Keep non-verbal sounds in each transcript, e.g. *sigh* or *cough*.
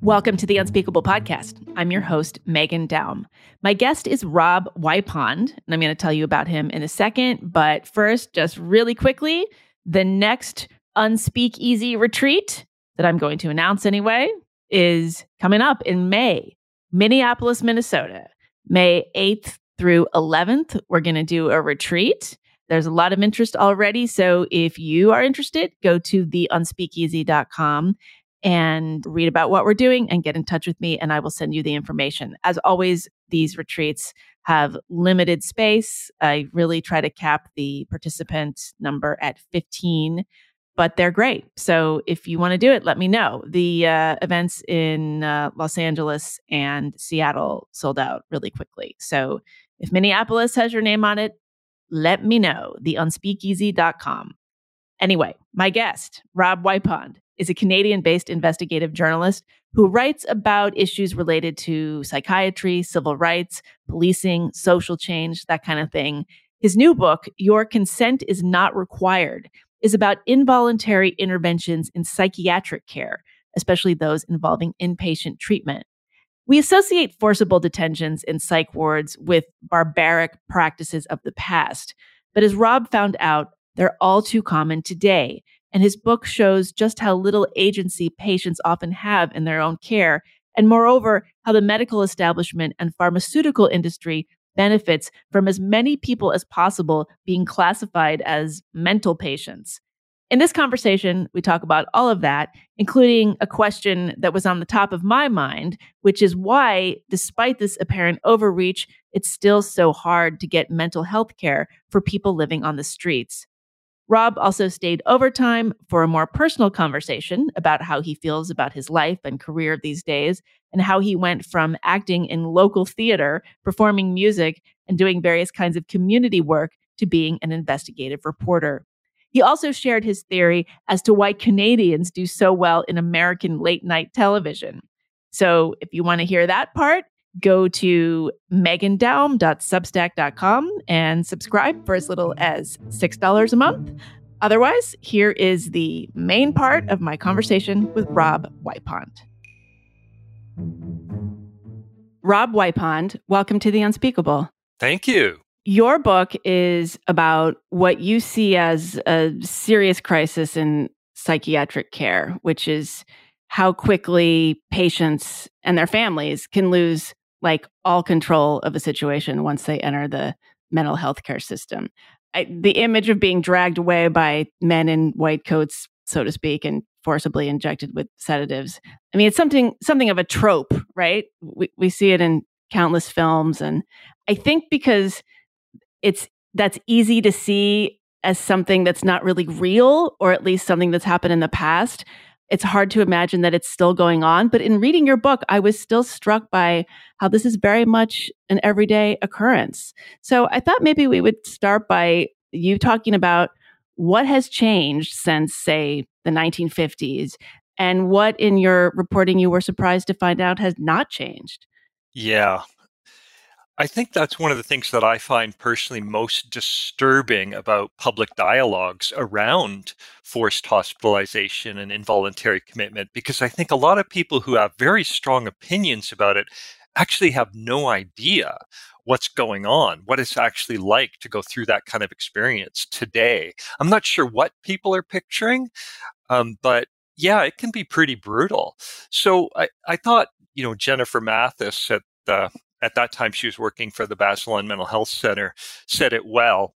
Welcome to the Unspeakable Podcast. I'm your host, Meghan Daum. My guest is Rob Wipond, and I'm going to tell you about him in a second. But first, just really quickly, the next Unspeakeasy retreat that I'm going to announce anyway is coming up in May, Minneapolis, Minnesota, May 8th through 11th. We're going to do a retreat. There's a lot of interest already. So if you are interested, go to theunspeakeasy.com and read about what we're doing and get in touch with me, and I will send you the information. As always, these retreats have limited space. I really try to cap the participant number at 15, but they're great. So if you want to do it, let me know. The uh, events in uh, Los Angeles and Seattle sold out really quickly. So if Minneapolis has your name on it, let me know. Theunspeakeasy.com. Anyway, my guest, Rob Wipond is a Canadian based investigative journalist who writes about issues related to psychiatry, civil rights, policing, social change, that kind of thing. His new book, Your Consent is Not Required, is about involuntary interventions in psychiatric care, especially those involving inpatient treatment. We associate forcible detentions in psych wards with barbaric practices of the past. But as Rob found out, they're all too common today and his book shows just how little agency patients often have in their own care, and moreover, how the medical establishment and pharmaceutical industry benefits from as many people as possible being classified as mental patients. In this conversation, we talk about all of that, including a question that was on the top of my mind, which is why, despite this apparent overreach, it's still so hard to get mental health care for people living on the streets. Rob also stayed overtime for a more personal conversation about how he feels about his life and career these days, and how he went from acting in local theater, performing music, and doing various kinds of community work to being an investigative reporter. He also shared his theory as to why Canadians do so well in American late night television. So, if you want to hear that part, go to meghandaum.substack.com and subscribe for as little as $6 a month. Otherwise, here is the main part of my conversation with Rob Wipond. Rob Wipond, welcome to The Unspeakable. Thank you. Your book is about what you see as a serious crisis in psychiatric care, which is how quickly patients and their families can lose like all control of a situation once they enter the mental health care system. I, the image of being dragged away by men in white coats, so to speak, and forcibly injected with sedatives. I mean, it's something something of a trope, right? We we see it in countless films, and I think because it's that's easy to see as something that's not really real, or at least something that's happened in the past it's hard to imagine that it's still going on. But in reading your book, I was still struck by how this is very much an everyday occurrence. So I thought maybe we would start by you talking about what has changed since, say, the 1950s and what in your reporting you were surprised to find out has not changed. Yeah. I think that's one of the things that I find personally most disturbing about public dialogues around forced hospitalization and involuntary commitment, because I think a lot of people who have very strong opinions about it actually have no idea what's going on, what it's actually like to go through that kind of experience today. I'm not sure what people are picturing, um, but yeah, it can be pretty brutal. So I, I thought, you know, Jennifer Mathis at the at that time she was working for the Bazelon Mental Health Center, said it well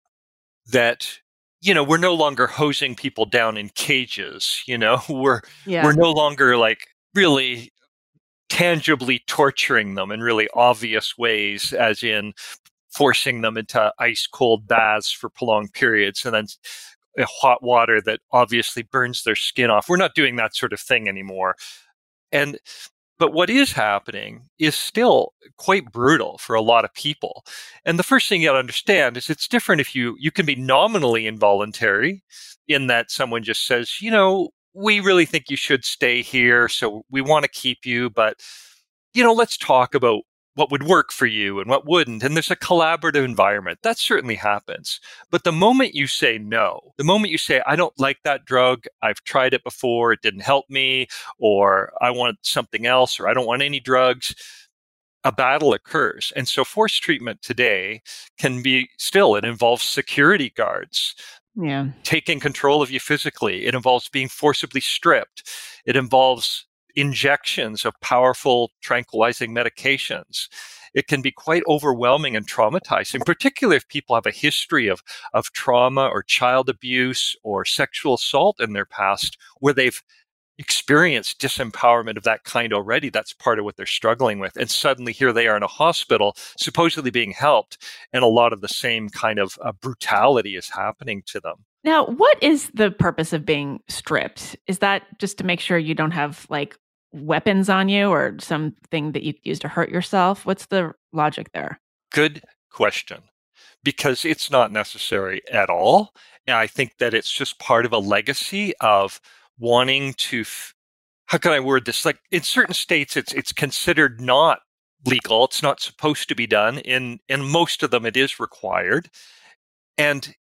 that you know we're no longer hosing people down in cages. You know *laughs* we're yeah. we're no longer like really tangibly torturing them in really obvious ways, as in forcing them into ice cold baths for prolonged periods and then hot water that obviously burns their skin off. We're not doing that sort of thing anymore. And but what is happening is still quite brutal for a lot of people. And the first thing you got to understand is it's different if you you can be nominally involuntary in that someone just says, you know, we really think you should stay here, so we want to keep you, but you know, let's talk about what would work for you and what wouldn't. And there's a collaborative environment. That certainly happens. But the moment you say no, the moment you say, I don't like that drug, I've tried it before, it didn't help me, or I want something else, or I don't want any drugs, a battle occurs. And so forced treatment today can be still, it involves security guards. Yeah. Taking control of you physically. It involves being forcibly stripped. It involves injections of powerful tranquilizing medications. It can be quite overwhelming and traumatizing, particularly if people have a history of, of trauma or child abuse or sexual assault in their past, where they've experienced disempowerment of that kind already. That's part of what they're struggling with. And suddenly here they are in a hospital, supposedly being helped, and a lot of the same kind of uh, brutality is happening to them. Now, what is the purpose of being stripped? Is that just to make sure you don't have like weapons on you or something that you use to hurt yourself? What's the logic there? Good question. Because it's not necessary at all. And I think that it's just part of a legacy of wanting to f- how can I word this? Like in certain states, it's it's considered not legal. It's not supposed to be done. In in most of them, it is required, and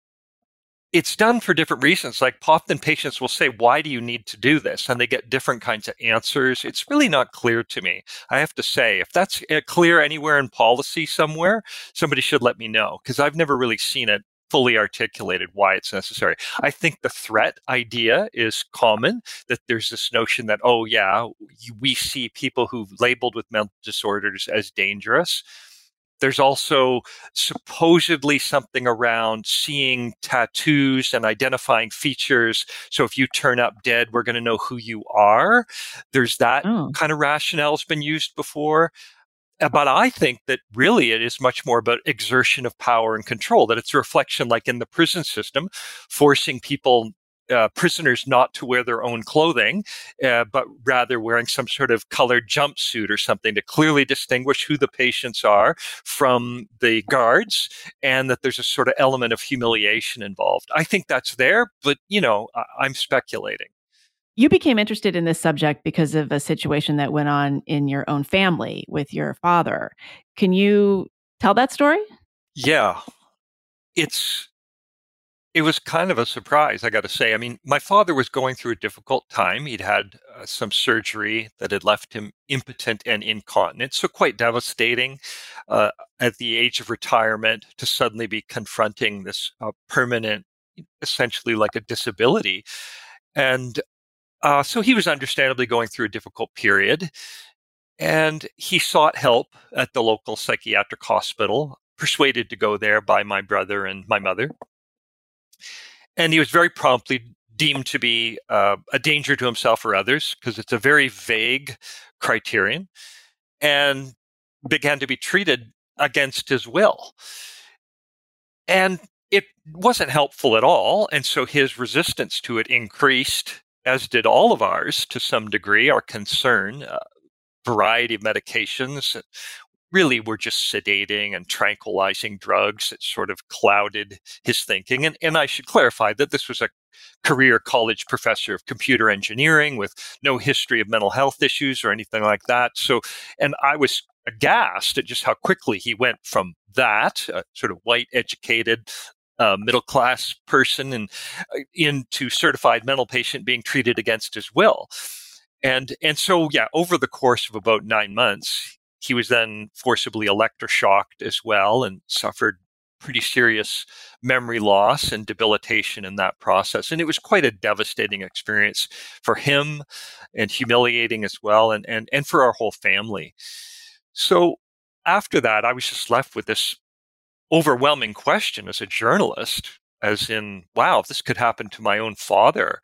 it's done for different reasons. Like often patients will say, why do you need to do this? And they get different kinds of answers. It's really not clear to me. I have to say, if that's uh, clear anywhere in policy somewhere, somebody should let me know because I've never really seen it fully articulated why it's necessary. I think the threat idea is common that there's this notion that, oh, yeah, we see people who've labeled with mental disorders as dangerous. There's also supposedly something around seeing tattoos and identifying features. So if you turn up dead, we're going to know who you are. There's that oh. kind of rationale has been used before. Uh, but I think that really it is much more about exertion of power and control, that it's a reflection like in the prison system, forcing people uh, prisoners not to wear their own clothing, uh, but rather wearing some sort of colored jumpsuit or something to clearly distinguish who the patients are from the guards, and that there's a sort of element of humiliation involved. I think that's there, but you know, I- I'm speculating. You became interested in this subject because of a situation that went on in your own family with your father. Can you tell that story? Yeah. It's it was kind of a surprise, I got to say. I mean, my father was going through a difficult time. He'd had uh, some surgery that had left him impotent and incontinent, so quite devastating uh, at the age of retirement to suddenly be confronting this uh, permanent, essentially like a disability. And uh, so he was understandably going through a difficult period. And he sought help at the local psychiatric hospital, persuaded to go there by my brother and my mother and he was very promptly deemed to be uh, a danger to himself or others because it's a very vague criterion and began to be treated against his will. And it wasn't helpful at all. And so his resistance to it increased, as did all of ours to some degree, our concern. Uh, variety of medications really were just sedating and tranquilizing drugs that sort of clouded his thinking. And, and I should clarify that this was a career college professor of computer engineering with no history of mental health issues or anything like that. So, and I was aghast at just how quickly he went from that, sort of white, educated, uh, middle class person, and uh, into certified mental patient being treated against his will. And and so yeah, over the course of about nine months, he was then forcibly electroshocked as well and suffered pretty serious memory loss and debilitation in that process. And it was quite a devastating experience for him and humiliating as well, and, and, and for our whole family. So after that, I was just left with this overwhelming question as a journalst as in, wow, if this could happen to my own father,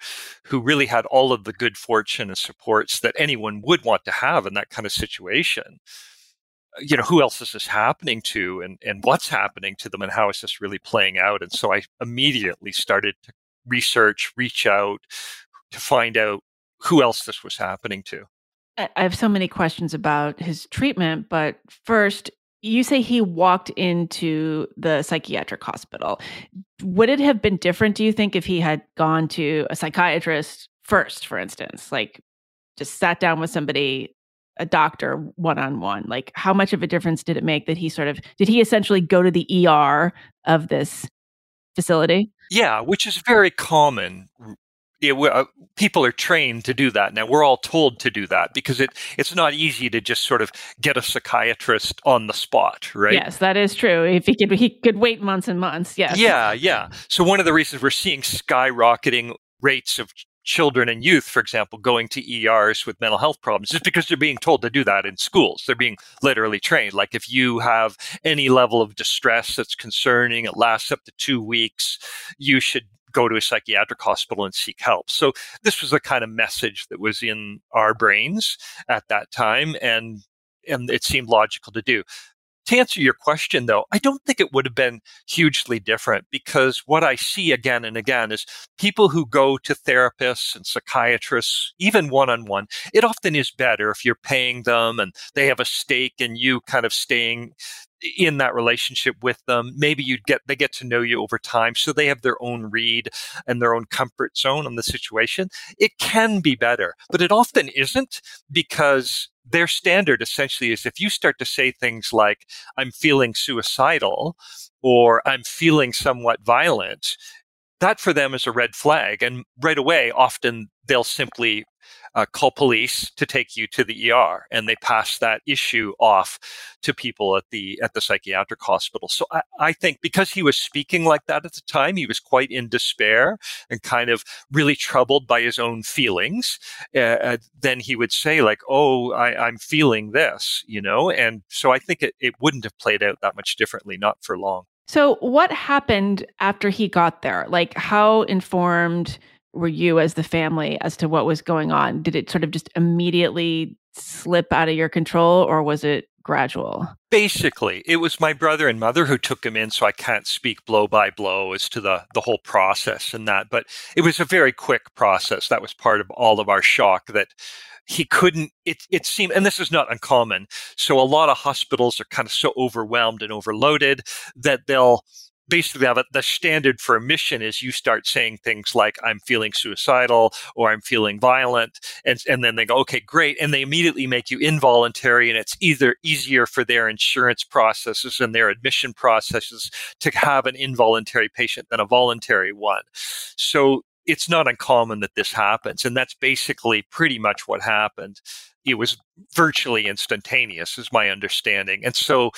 who really had all of the good fortune and supports that anyone would want to have in that kind of situation. Uh, you know, who else is this happening to and, and what's happening to them and how is this really playing out? And so I immediately started to research, reach out to find out who else this was happening to. I have so many questions about his treatment, but first, you say he walked into the psychiatric hospital. Would it have been different, do you think, if he had gone to a psychiatrist first, for instance? Like just sat down with somebody a doctor one on one? Like, how much of a difference did it make that he sort of did he essentially go to the ER of this facility? Yeah, which is very common. It, uh, people are trained to do that now. We're all told to do that because it it's not easy to just sort of get a psychiatrist on the spot, right? Yes, that is true. If he could he could wait months and months. Yes. Yeah, yeah. So one of the reasons we're seeing skyrocketing rates of children and youth, for example, going to ERs with mental health problems just because they're being told to do that in schools. They're being literally trained. Like if you have any level of distress that's concerning, it lasts up to two weeks, you should go to a psychiatric hospital and seek help. So this was the kind of message that was in our brains at that time and and it seemed logical to do to answer your question, though, I don't think it would have been hugely different because what I see again and again is people who go to therapists and psychiatrists, even one on one, it often is better if you're paying them and they have a stake in you kind of staying in that relationship with them maybe you get they get to know you over time so they have their own read and their own comfort zone on the situation it can be better but it often isn't because their standard essentially is if you start to say things like, I'm feeling suicidal or I'm feeling somewhat violent, that for them is a red flag. And right away, often they'll simply uh, call police to take you to the ER, and they pass that issue off to people at the at the psychiatric hospital. So I, I think because he was speaking like that at the time, he was quite in despair and kind of really troubled by his own feelings. Uh, uh then he would say like, "Oh, I, I'm feeling this," you know, and so I think it, it wouldn't have played out that much differently, not for long. So, what happened after he got there? Like, how informed were you as the family as to what was going on? Did it sort of just immediately slip out of your control or was it gradual? Basically, it was my brother and mother who took him in, so I can't speak blow by blow as to the, the whole process and that. But it was a very quick process. That was part of all of our shock that he couldn't it it seemed and this is not uncommon so a lot of hospitals are kind of so overwhelmed and overloaded that they'll basically the standard for a mission is you start saying things like i'm feeling suicidal or i'm feeling violent and, and then they go okay great and they immediately make you involuntary and it's either easier for their insurance processes and their admission processes to have an involuntary patient than a voluntary one. So it's not uncommon that this happens and that's basically pretty much what happened. It was virtually instantaneous is my understanding and so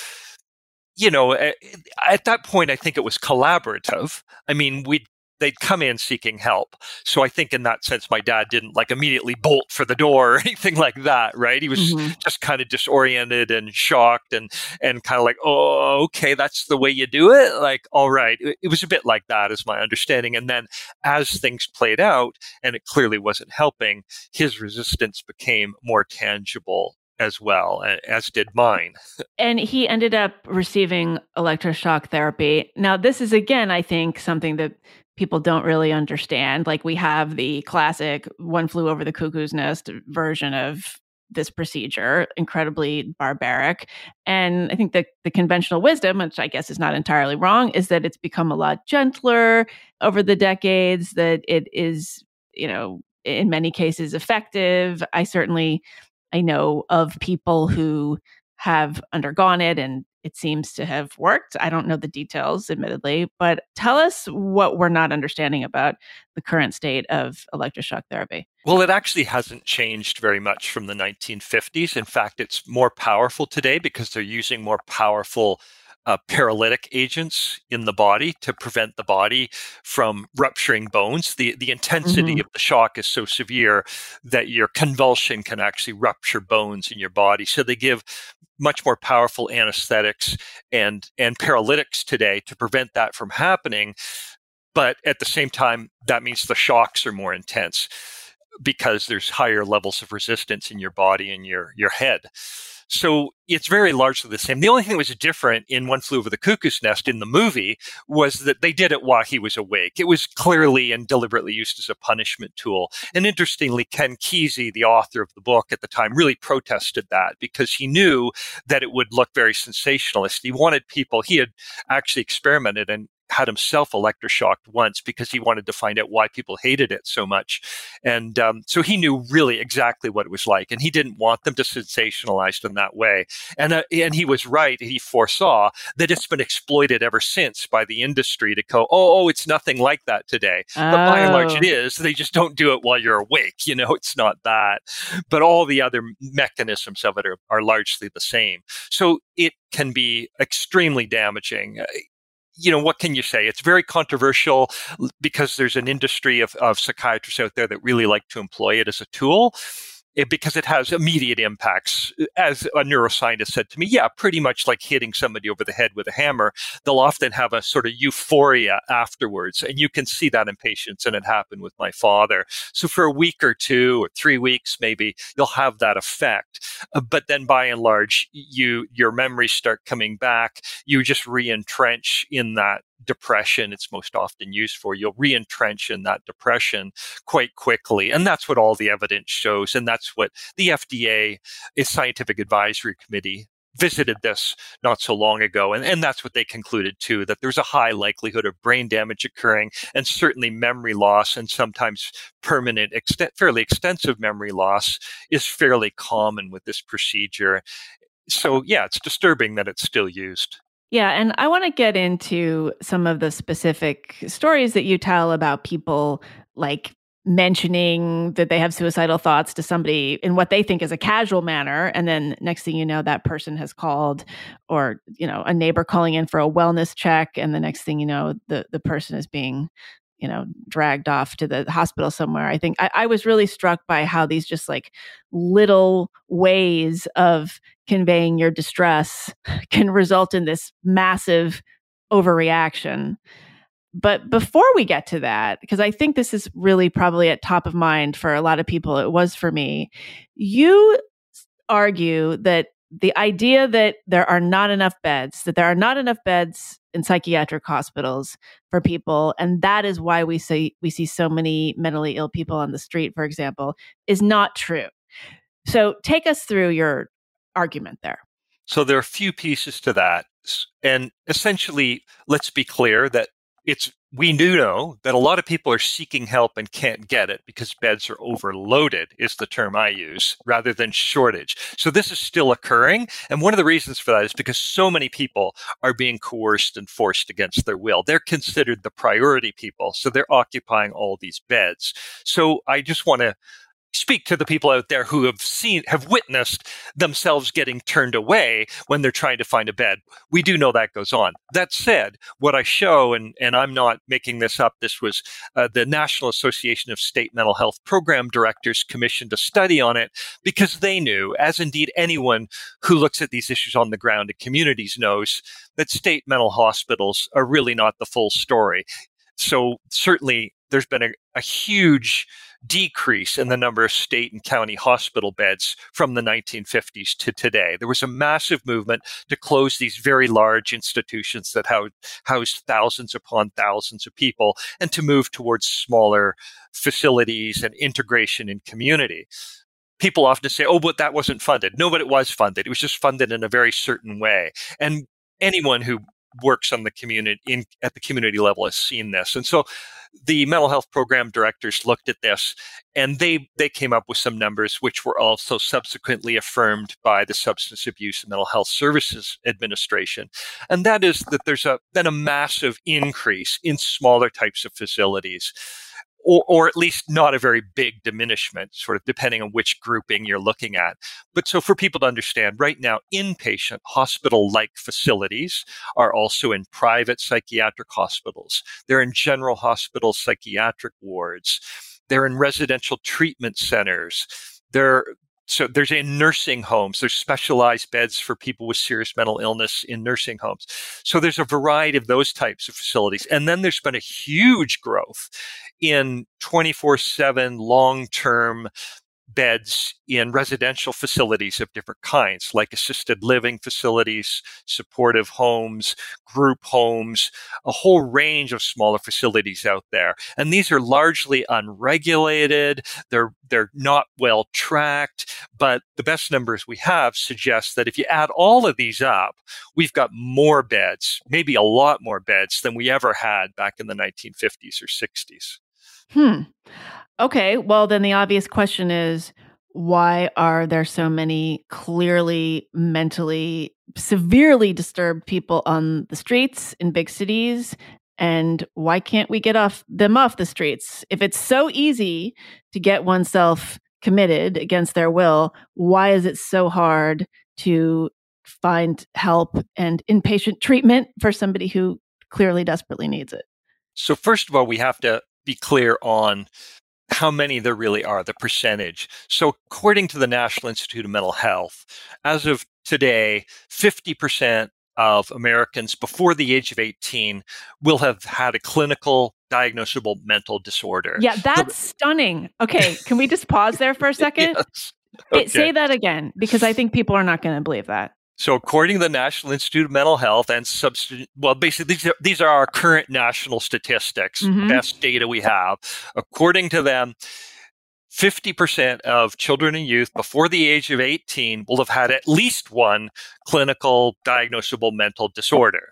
you know, at that point, I think it was collaborative. I mean, we they'd come in seeking help. So I think in that sense, my dad didn't like immediately bolt for the door *laughs* or anything like that, right? He was mm-hmm. just kind of disoriented and shocked and and kind of like, oh, okay, that's the way you do it. Like, all right, it, it was a bit like that, is my understanding. And then as things played out, and it clearly wasn't helping, his resistance became more tangible as well, as did mine. and he ended up receiving electroshock therapy. Now, this is again, I think, something that people don't really understand. Like we have the classic one flew over the cuckoo's nest version of this procedure, incredibly barbaric. And I think the, the conventional wisdom, which I guess is not entirely wrong, is that it's become a lot gentler over the decades, that it is, you know, in many cases effective. I certainly I know of people who have undergone it and it seems to have worked. I don't know the details, admittedly, but tell us what we're not understanding about the current state of electroshock therapy. Well, it actually hasn't changed very much from the 1950s. In fact, it's more powerful today because they're using more powerful uh, paralytic agents in the body to prevent the body from rupturing bones. The the intensity mm-hmm. of the shock is so severe that your convulsion can actually rupture bones in your body. So they give much more powerful anesthetics and and paralytics today to prevent that from happening. But at the same time, that means the shocks are more intense because there's higher levels of resistance in your body and your your head. So it's very largely the same. The only thing that was different in One Flew Over the Cuckoo's Nest in the movie was that they did it while he was awake. It was clearly and deliberately used as a punishment tool. And interestingly, Ken Kesey, the author of the book at the time, really protested that because he knew that it would look very sensationalist. He wanted people, he had actually experimented and had himself electroshocked once because he wanted to find out why people hated it so much. And um, so he knew really exactly what it was like. And he didn't want them to sensationalize in that way. And, uh, and he was right. He foresaw that it's been exploited ever since by the industry to go, oh, oh it's nothing like that today. Oh. But by and large, it oh. They just don't do it while you're awake. You know, it's not that. But all the other mechanisms of it are, are largely the same. So it can be extremely damaging you know, what can you say? It's very controversial because there's an industry of, of psychiatrists out there that really like to employ it as a tool it, because it has immediate impacts. As a neuroscientist said to me, yeah, pretty much like hitting somebody over the head with a hammer. They'll often have a sort of euphoria afterwards. And you can see that in patients. And it happened with my father. So for a week or two or three weeks, maybe you'll have that effect. Uh, but then by and large, you, your memories start coming back. You just re-entrench in that depression it's most often used for, you'll re-entrench in that depression quite quickly. And that's what all the evidence shows. And that's what the FDA, its scientific advisory committee, visited this not so long ago. And, and that's what they concluded too, that there's a high likelihood of brain damage occurring and certainly memory loss and sometimes permanent, fairly extensive memory loss is fairly common with this procedure. So yeah, it's disturbing that it's still used. Yeah, and I want to get into some of the specific stories that you tell about people like mentioning that they have suicidal thoughts to somebody in what they think is a casual manner and then next thing you know that person has called or you know a neighbor calling in for a wellness check and the next thing you know the the person is being you know dragged off to the hospital somewhere i think I, I was really struck by how these just like little ways of conveying your distress *laughs* can result in this massive overreaction. But before we get to that, because I think this is really probably at top of mind for a lot of people, it was for me, you argue that the idea that there are not enough beds, that there are not enough beds in psychiatric hospitals for people, and that is why we see we see so many mentally ill people on the street, for example, is not true. So take us through your argument there. So there are a few pieces to that. And essentially, let's be clear that it's we do know that a lot of people are seeking help and can't get it because beds are overloaded is the term I use rather than shortage. So this is still occurring. And one of the reasons for that is because so many people are being coerced and forced against their will. They're considered the priority people. So they're occupying all these beds. So I just want to speak to the people out there who have seen, have witnessed themselves getting turned away when they're trying to find a bed. We do know that goes on. That said, what I show, and, and I'm not making this up, this was uh, the National Association of State Mental Health Program Directors commissioned a study on it because they knew, as indeed anyone who looks at these issues on the ground in communities knows, that state mental hospitals are really not the full story. So certainly there's been a, a huge decrease in the number of state and county hospital beds from the 1950s to today. There was a massive movement to close these very large institutions that housed thousands upon thousands of people and to move towards smaller facilities and integration in community. People often say, oh, but that wasn't funded. No, but it was funded. It was just funded in a very certain way. And anyone who works on the community in at the community level has seen this. And so the mental health program directors looked at this and they they came up with some numbers which were also subsequently affirmed by the substance abuse and mental health services administration and that is that there's a been a massive increase in smaller types of facilities or, or at least not a very big diminishment, sort of depending on which grouping you're looking at. But so for people to understand, right now, inpatient hospital like facilities are also in private psychiatric hospitals. They're in general hospital psychiatric wards. They're in residential treatment centers. They're so there's in nursing homes there's specialized beds for people with serious mental illness in nursing homes. So there's a variety of those types of facilities and then there's been a huge growth in 24/7 long-term beds in residential facilities of different kinds, like assisted living facilities, supportive homes, group homes, a whole range of smaller facilities out there. And these are largely unregulated. They're, they're not well tracked, but the best numbers we have suggest that if you add all of these up, we've got more beds, maybe a lot more beds than we ever had back in the 1950s or 60s. Hmm. Okay. Well, then the obvious question is why are there so many clearly mentally severely disturbed people on the streets in big cities and why can't we get off them off the streets if it's so easy to get oneself committed against their will why is it so hard to find help and inpatient treatment for somebody who clearly desperately needs it so first of all we have to be clear on how many there really are, the percentage. So, according to the National Institute of Mental Health, as of today, 50% of Americans before the age of 18 will have had a clinical diagnosable mental disorder. Yeah, that's stunning. Okay, can we just pause there for a second? *laughs* yes. okay. Say that again because I think people are not going to believe that. So, according to the National Institute of Mental Health and substitute, well, basically these are, these are our current national statistics, mm-hmm. best data we have. According to them, 50% of children and youth before the age of 18 will have had at least one clinical diagnosable mental disorder.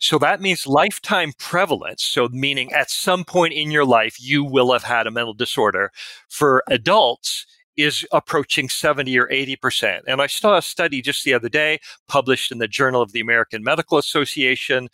So that means lifetime prevalence. So, meaning at some point in your life, you will have had a mental disorder. For adults, is approaching 70 or 80%. And I saw a study just the other day published in the Journal of the American Medical Association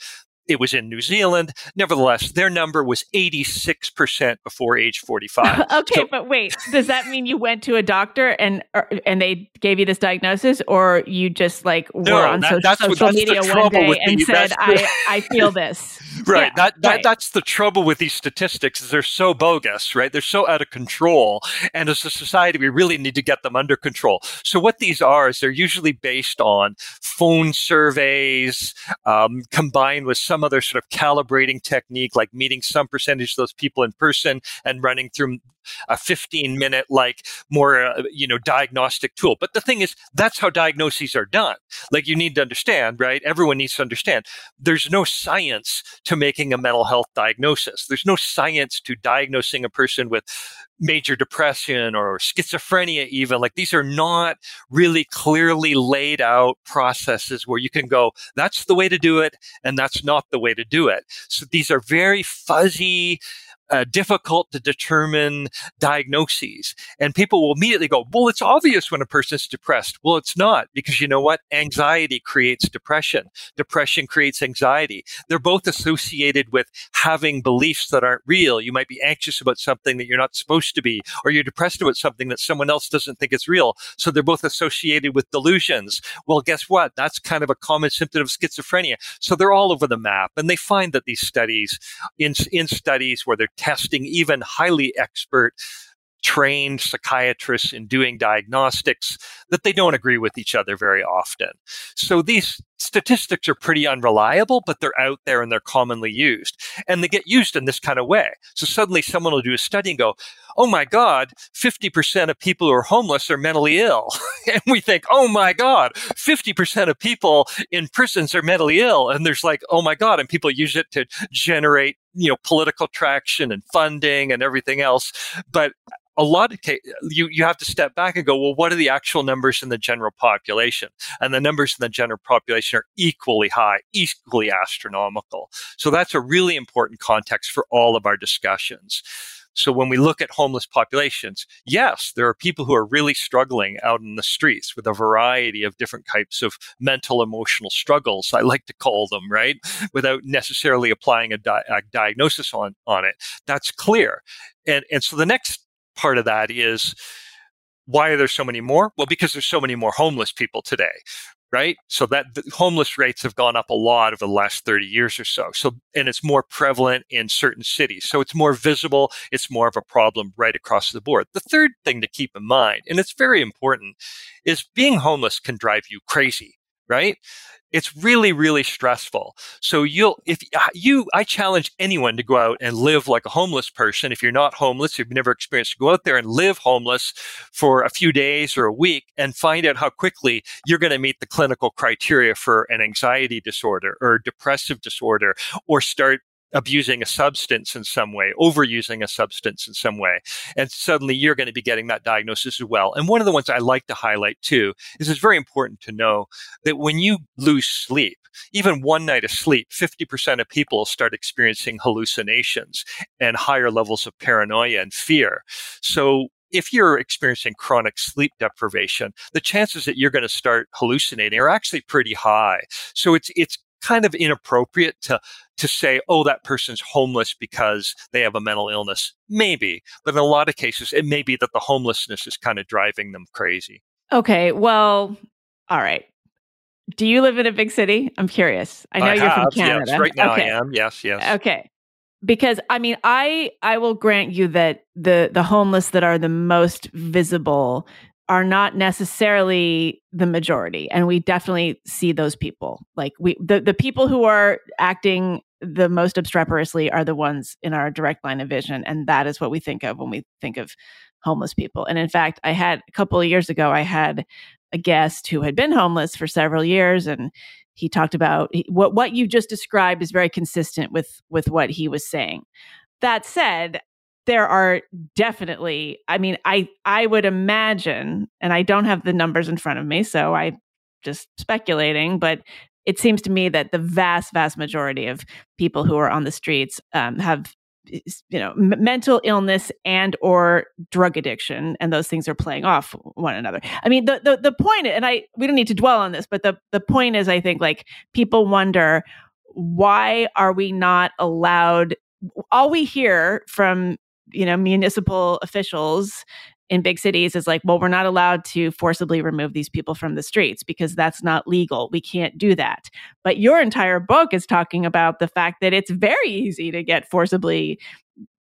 it was in New Zealand. Nevertheless, their number was 86% before age 45. *laughs* okay, so, but wait, does that mean you went to a doctor and or, and they gave you this diagnosis or you just like no, were on that, so, social what, media one day and the, said, I, *laughs* I feel this? Right. Yeah, that, that right. That's the trouble with these statistics is they're so bogus, right? They're so out of control. And as a society, we really need to get them under control. So what these are is they're usually based on phone surveys um, combined with some other sort of calibrating technique, like meeting some percentage of those people in person and running through a 15 minute like more uh, you know diagnostic tool. But the thing is that's how diagnoses are done. Like you need to understand right? Everyone needs to understand. There's no science to making a mental health diagnosis. There's no science to diagnosing a person with major depression or schizophrenia even. Like these are not really clearly laid out processes where you can go that's the way to do it and that's not the way to do it. So these are very fuzzy uh, difficult to determine diagnoses. And people will immediately go, well, it's obvious when a person's depressed. Well, it's not because you know what? Anxiety creates depression. Depression creates anxiety. They're both associated with having beliefs that aren't real. You might be anxious about something that you're not supposed to be, or you're depressed about something that someone else doesn't think is real. So they're both associated with delusions. Well, guess what? That's kind of a common symptom of schizophrenia. So they're all over the map. And they find that these studies, in, in studies where they're testing even highly expert trained psychiatrists in doing diagnostics that they don't agree with each other very often. So these statistics are pretty unreliable, but they're out there and they're commonly used. And they get used in this kind of way. So suddenly someone will do a study and go, oh my God, 50% of people who are homeless are mentally ill. *laughs* and we think, oh my God, 50% of people in prisons are mentally ill. And there's like, oh my God. And people use it to generate, you know, political traction and funding and everything else. But a lot of you, you have to step back and go, well, what are the actual numbers in the general population? And the numbers in the general population are equally high, equally astronomical. So that's a really important context for all of our discussions. So when we look at homeless populations, yes, there are people who are really struggling out in the streets with a variety of different types of mental emotional struggles. I like to call them, right? Without necessarily applying a, di- a diagnosis on, on it. That's clear. And, and so the next part of that is why are there so many more? Well, because there's so many more homeless people today, right? So that homeless rates have gone up a lot over the last 30 years or so. So, and it's more prevalent in certain cities. So it's more visible. It's more of a problem right across the board. The third thing to keep in mind, and it's very important, is being homeless can drive you crazy right? It's really, really stressful. So you'll, if you, I challenge anyone to go out and live like a homeless person. If you're not homeless, you've never experienced, to go out there and live homeless for a few days or a week and find out how quickly you're going to meet the clinical criteria for an anxiety disorder or depressive disorder or start abusing a substance in some way, overusing a substance in some way. And suddenly you're going to be getting that diagnosis as well. And one of the ones I like to highlight too is it's very important to know that when you lose sleep, even one night of sleep, 50% of people start experiencing hallucinations and higher levels of paranoia and fear. So if you're experiencing chronic sleep deprivation, the chances that you're going to start hallucinating are actually pretty high. So it's it's kind of inappropriate to to say, oh, that person's homeless because they have a mental illness. Maybe, but in a lot of cases, it may be that the homelessness is kind of driving them crazy. Okay, well, all right. Do you live in a big city? I'm curious. I know I you're have, from Canada. Yes, right now okay. I am. Yes, yes. Okay. Because I mean, I I will grant you that the the homeless that are the most visible are not necessarily the majority and we definitely see those people. Like we the, the people who are acting the most obstreperously are the ones in our direct line of vision and that is what we think of when we think of homeless people. And in fact i had a couple of years ago i had a guest who had been homeless for several years and he talked about what what you just described is very consistent with with what he was saying. That said there are definitely i mean i i would imagine and i don't have the numbers in front of me so i just speculating but it seems to me that the vast vast majority of people who are on the streets um, have you know m- mental illness and or drug addiction and those things are playing off one another. I mean the, the the point and i we don't need to dwell on this but the the point is i think like people wonder why are we not allowed all we hear from you know municipal officials in big cities is like well we're not allowed to forcibly remove these people from the streets because that's not legal. We can't do that. But your entire book is talking about the fact that it's very easy to get forcibly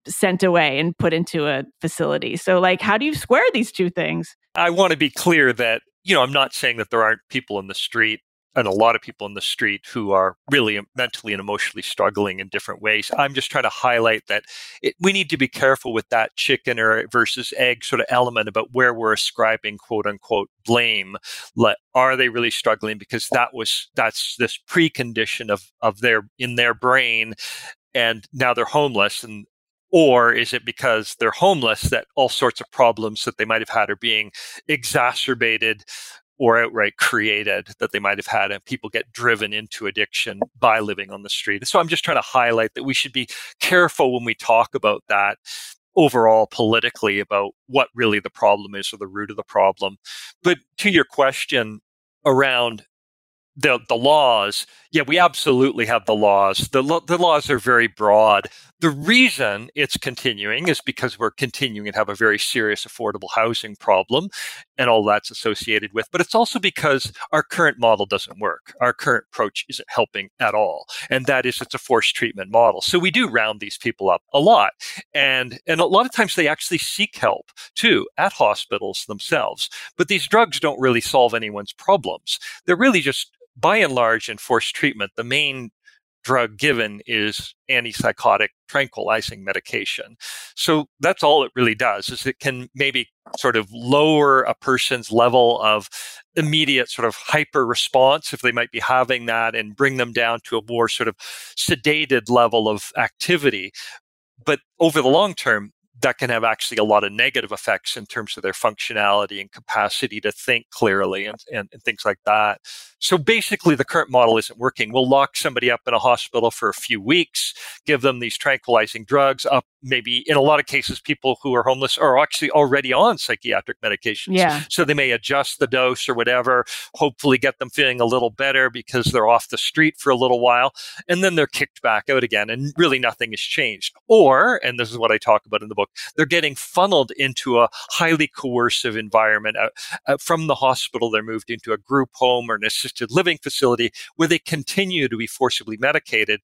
sent away and put into a facility. So like how do you square these two things? I want to be clear that you know i'm not saying that there aren't people in the street and a lot of people in the street who are really mentally and emotionally struggling in different ways. I'm just trying to highlight that it, we need to be careful with that chicken or versus egg sort of element about where we're ascribing quote unquote blame. Let, are they really struggling? Because that was that's this precondition of of their in their brain, and now they're homeless and. Or is it because they're homeless that all sorts of problems that they might have had are being exacerbated or outright created that they might have had and people get driven into addiction by living on the street. So I'm just trying to highlight that we should be careful when we talk about that overall politically about what really the problem is or the root of the problem. But to your question around the the laws, yeah, we absolutely have the laws. The lo- the laws are very broad. The reason it's continuing is because we're continuing to have a very serious affordable housing problem and all that's associated with. But it's also because our current model doesn't work. Our current approach isn't helping at all. And that is it's a forced treatment model. So we do round these people up a lot. And and a lot of times they actually seek help too at hospitals themselves. But these drugs don't really solve anyone's problems. They're really just by and large in forced treatment, the main drug given is antipsychotic tranquilizing medication. So that's all it really does is it can maybe sort of lower a person's level of immediate sort of hyper response if they might be having that and bring them down to a more sort of sedated level of activity. But over the long term, that can have actually a lot of negative effects in terms of their functionality and capacity to think clearly and, and, and, things like that. So basically, the current model isn't working. We'll lock somebody up in a hospital for a few weeks, give them these tranquilizing drugs up. Maybe in a lot of cases, people who are homeless are actually already on psychiatric medications. Yeah. So they may adjust the dose or whatever, hopefully get them feeling a little better because they're off the street for a little while. And then they're kicked back out again, and really nothing has changed. Or, and this is what I talk about in the book, they're getting funneled into a highly coercive environment. Uh, uh, from the hospital, they're moved into a group home or an assisted living facility where they continue to be forcibly medicated.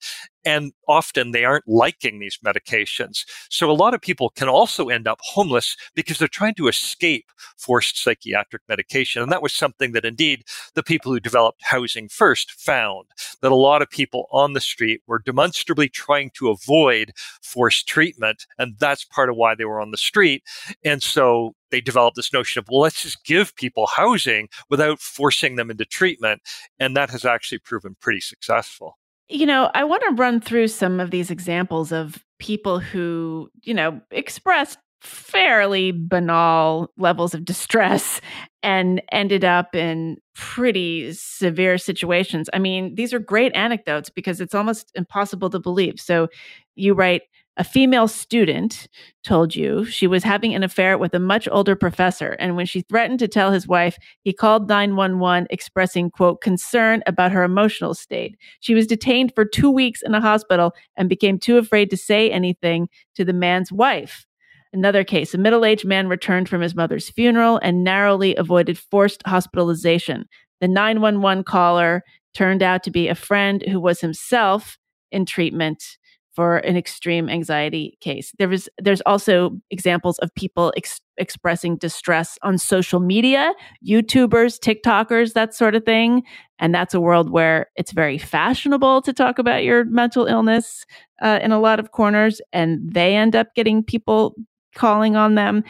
And often they aren't liking these medications. So a lot of people can also end up homeless because they're trying to escape forced psychiatric medication. And that was something that indeed the people who developed housing first found that a lot of people on the street were demonstrably trying to avoid forced treatment. And that's part of why they were on the street. And so they developed this notion of, well, let's just give people housing without forcing them into treatment. And that has actually proven pretty successful. You know, I want to run through some of these examples of people who, you know, expressed fairly banal levels of distress and ended up in pretty severe situations. I mean, these are great anecdotes because it's almost impossible to believe. So you write, a female student told you she was having an affair with a much older professor. And when she threatened to tell his wife, he called 911 expressing, quote, concern about her emotional state. She was detained for two weeks in a hospital and became too afraid to say anything to the man's wife. Another case a middle aged man returned from his mother's funeral and narrowly avoided forced hospitalization. The 911 caller turned out to be a friend who was himself in treatment for an extreme anxiety case. There was there's also examples of people ex- expressing distress on social media, YouTubers, TikTokers, that sort of thing. And that's a world where it's very fashionable to talk about your mental illness uh, in a lot of corners, and they end up getting people calling on them.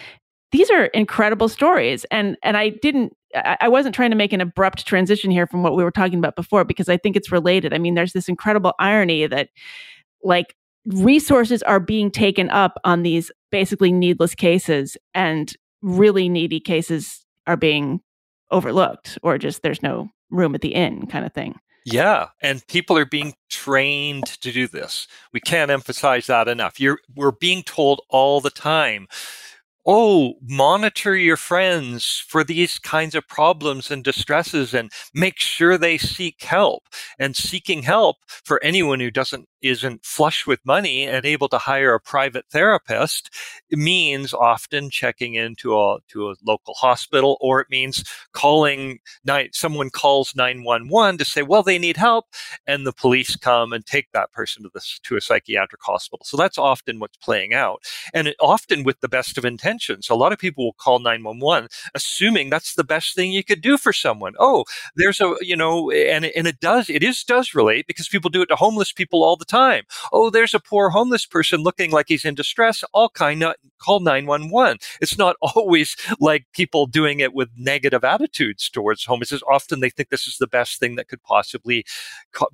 These are incredible stories, and and I didn't I wasn't trying to make an abrupt transition here from what we were talking about before because I think it's related. I mean, there's this incredible irony that like resources are being taken up on these basically needless cases and really needy cases are being overlooked or just there's no room at the inn kind of thing. Yeah, and people are being trained to do this. We can't emphasize that enough. You're, we're being told all the time oh, monitor your friends for these kinds of problems and distresses and make sure they seek help. And seeking help for anyone who doesn't isn't flush with money and able to hire a private therapist means often checking into a to a local hospital or it means calling nine, someone calls 911 to say well they need help and the police come and take that person to this to a psychiatric hospital. So that's often what's playing out. And it, often with the best of intentions. A lot of people will call 911 assuming that's the best thing you could do for someone. Oh there's a you know and and it does it is does relate because people do it to homeless people all the time. Oh, there's a poor homeless person looking like he's in distress. All kind of call 911. It's not *laughs* always like people doing it with negative attitudes towards homeless. Often they think this is the best thing that could possibly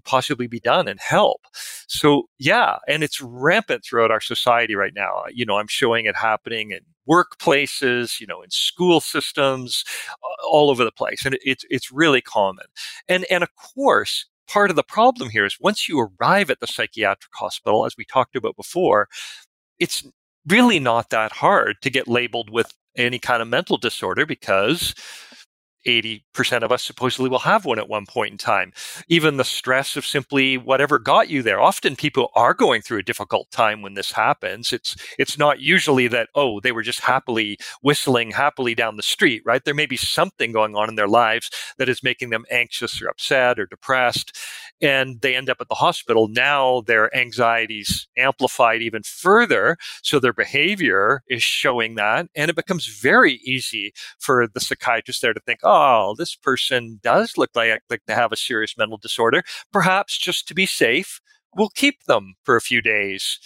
possibly be done and help. So yeah, and it's rampant throughout our society right now. Uh, you know, I'm showing it happening in workplaces, you know, in school systems, all over the place, and it's it's really common. And and of course, part of the problem here is once you arrive at the psychiatric hospital, as we talked about before, it's really not that hard to get labeled with any kind of mental disorder because 80% of us supposedly will have one at one point in time. Even the stress of simply whatever got you there. Often people are going through a difficult time when this happens. It's it's not usually that oh, they were just happily whistling happily down the street, right? There may be something going on in their lives that is making them anxious or upset or depressed and they end up at the hospital. Now their anxieties amplified even further, so their behavior is showing that and it becomes very easy for the psychiatrist there to think, "Oh, oh, this person does look like, like they have a serious mental disorder. Perhaps just to be safe, we'll keep them for a few days,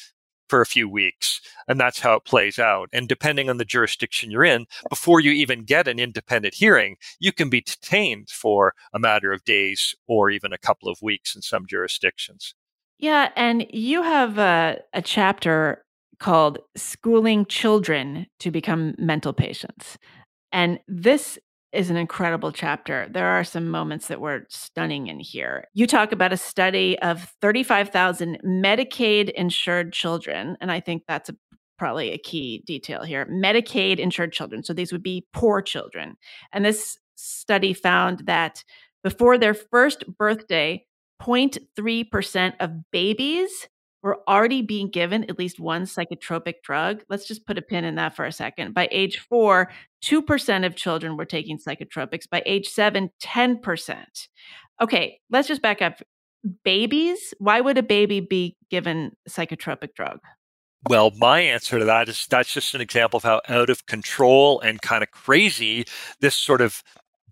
for a few weeks. And that's how it plays out. And depending on the jurisdiction you're in, before you even get an independent hearing, you can be detained for a matter of days or even a couple of weeks in some jurisdictions. Yeah. And you have a, a chapter called Schooling Children to Become Mental Patients. And this is an incredible chapter. There are some moments that were stunning in here. You talk about a study of 35,000 Medicaid insured children, and I think that's a, probably a key detail here. Medicaid insured children. So these would be poor children. And this study found that before their first birthday, 0.3% of babies were already being given at least one psychotropic drug. Let's just put a pin in that for a second. By age four, 2% of children were taking psychotropics. By age seven, 10%. Okay, let's just back up. babies? Why would a baby be given psychotropic drug? Well, my answer to that is that's just an example of how out of control and kind of crazy this sort of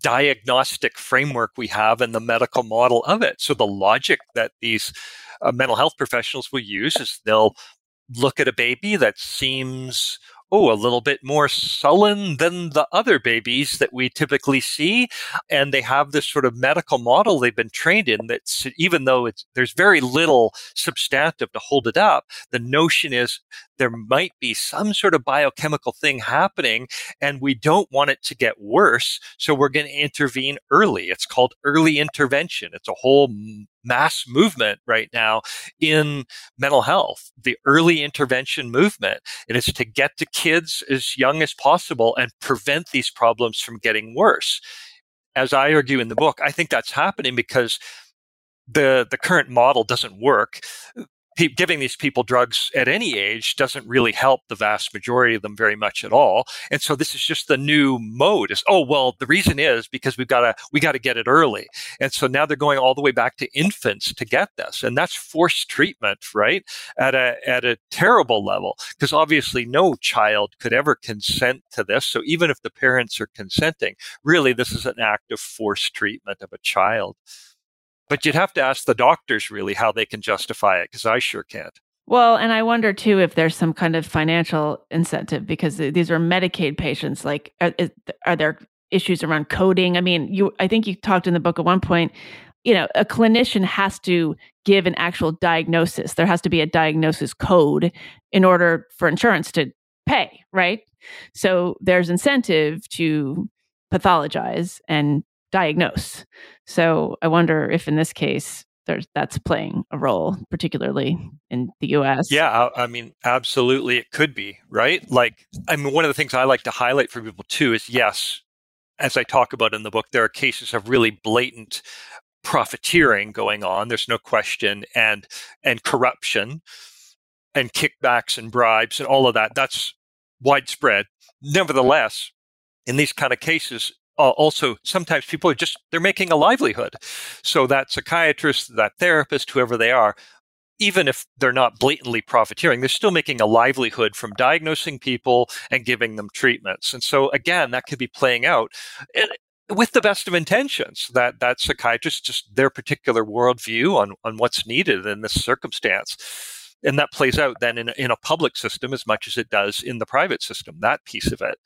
diagnostic framework we have and the medical model of it. So the logic that these uh, mental health professionals will use is they'll look at a baby that seems oh, a little bit more sullen than the other babies that we typically see. And they have this sort of medical model they've been trained in that even though there's very little substantive to hold it up, the notion is there might be some sort of biochemical thing happening and we don't want it to get worse. So we're going to intervene early. It's called early intervention. It's a whole mass movement right now in mental health, the early intervention movement. And it's to get to kids as young as possible and prevent these problems from getting worse. As I argue in the book, I think that's happening because the the current model doesn't work giving these people drugs at any age doesn't really help the vast majority of them very much at all. And so this is just the new mode is, oh, well, the reason is because we've got to, we got to get it early. And so now they're going all the way back to infants to get this. And that's forced treatment, right? At a, at a terrible level. Because obviously no child could ever consent to this. So even if the parents are consenting, really this is an act of forced treatment of a child. But you'd have to ask the doctors really how they can justify it, because I sure can't. Well, and I wonder too if there's some kind of financial incentive because these are Medicaid patients. Like, are, are there issues around coding? I mean, you. I think you talked in the book at one point. You know, a clinician has to give an actual diagnosis. There has to be a diagnosis code in order for insurance to pay, right? So there's incentive to pathologize and diagnose. So I wonder if in this case there's that's playing a role, particularly in the U.S. Yeah, I mean, absolutely, it could be right. Like, I mean, one of the things I like to highlight for people too is yes, as I talk about in the book, there are cases of really blatant profiteering going on. There's no question, and and corruption, and kickbacks and bribes and all of that. That's widespread. Nevertheless, in these kind of cases, uh, also sometimes people are just they're making a livelihood. So that psychiatrist that therapist whoever they are even if they're not blatantly profiteering they're still making a livelihood from diagnosing people and giving them treatments. And so again that could be playing out and, with the best of intentions that that psychiatrist just their particular worldview on on what's needed in this circumstance. And that plays out then in in a public system as much as it does in the private system that piece of it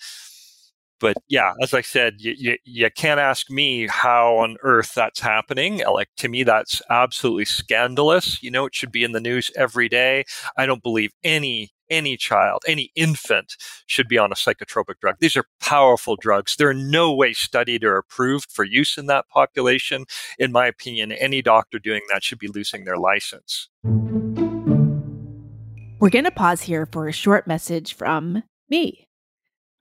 but yeah, as I said, you, you, you, can't ask me how on earth that's happening. Like to me, that's absolutely scandalous. You know, it should be in the news every day. I don't believe any any child, any infant should be on a psychotropic drug. These are powerful drugs. They're in no way studied or approved for use in that population. In my opinion, any doctor doing that should be losing their license. We're going to pause here for a short message from me.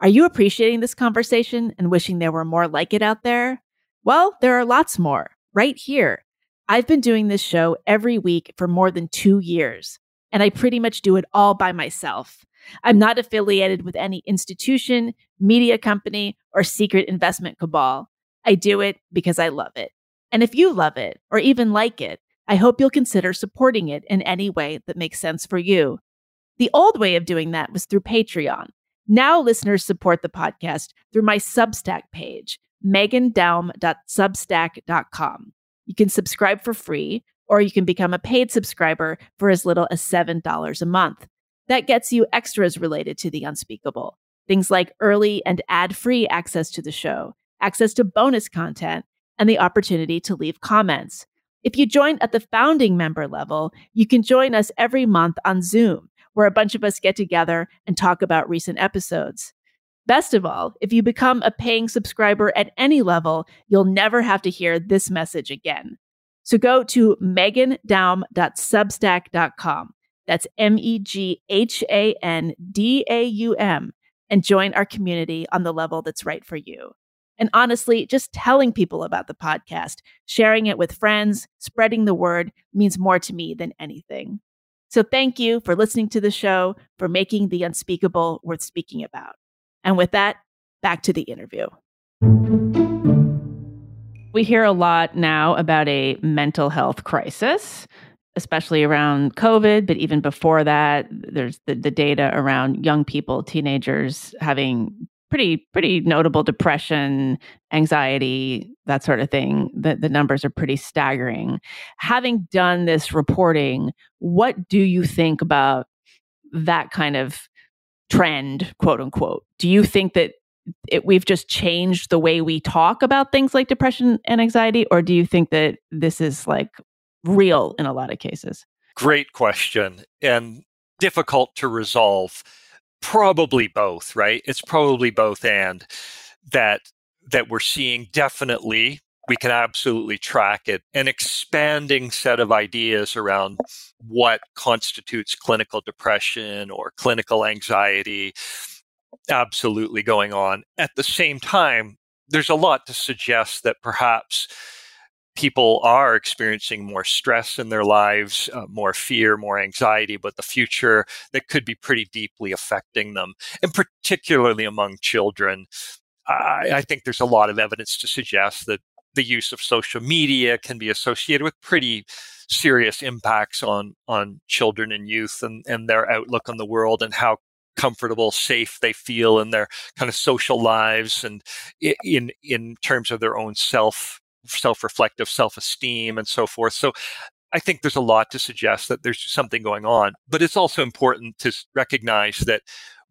Are you appreciating this conversation and wishing there were more like it out there? Well, there are lots more right here. I've been doing this show every week for more than two years, and I pretty much do it all by myself. I'm not affiliated with any institution, media company, or secret investment cabal. I do it because I love it. And if you love it or even like it, I hope you'll consider supporting it in any way that makes sense for you. The old way of doing that was through Patreon. Now listeners support the podcast through my Substack page, meghandaum.substack.com. You can subscribe for free, or you can become a paid subscriber for as little as $7 a month. That gets you extras related to the unspeakable. Things like early and ad free access to the show, access to bonus content, and the opportunity to leave comments. If you join at the founding member level, you can join us every month on Zoom where a bunch of us get together and talk about recent episodes. Best of all, if you become a paying subscriber at any level, you'll never have to hear this message again. So go to meghandaum.substack.com. That's M E G H A N D A U M and join our community on the level that's right for you. And honestly, just telling people about the podcast, sharing it with friends, spreading the word means more to me than anything. So thank you for listening to the show, for making the unspeakable worth speaking about. And with that, back to the interview. We hear a lot now about a mental health crisis, especially around COVID, but even before that, there's the, the data around young people, teenagers having pretty pretty notable depression, anxiety, that sort of thing. The, the numbers are pretty staggering. Having done this reporting, what do you think about that kind of trend, quote unquote? Do you think that it, we've just changed the way we talk about things like depression and anxiety, or do you think that this is like real in a lot of cases? Great question and difficult to resolve. Probably both, right? It's probably both and that that we're seeing definitely we can absolutely track it an expanding set of ideas around what constitutes clinical depression or clinical anxiety absolutely going on. At the same time, there's a lot to suggest that perhaps people are experiencing more stress in their lives, uh, more fear, more anxiety about the future that could be pretty deeply affecting them, and particularly among children. I, I think there's a lot of evidence to suggest that the use of social media can be associated with pretty serious impacts on on children and youth and, and their outlook on the world and how comfortable, safe they feel in their kind of social lives and in in terms of their own self self-reflective self-esteem and so forth. So I think there's a lot to suggest that there's something going on, but it's also important to recognize that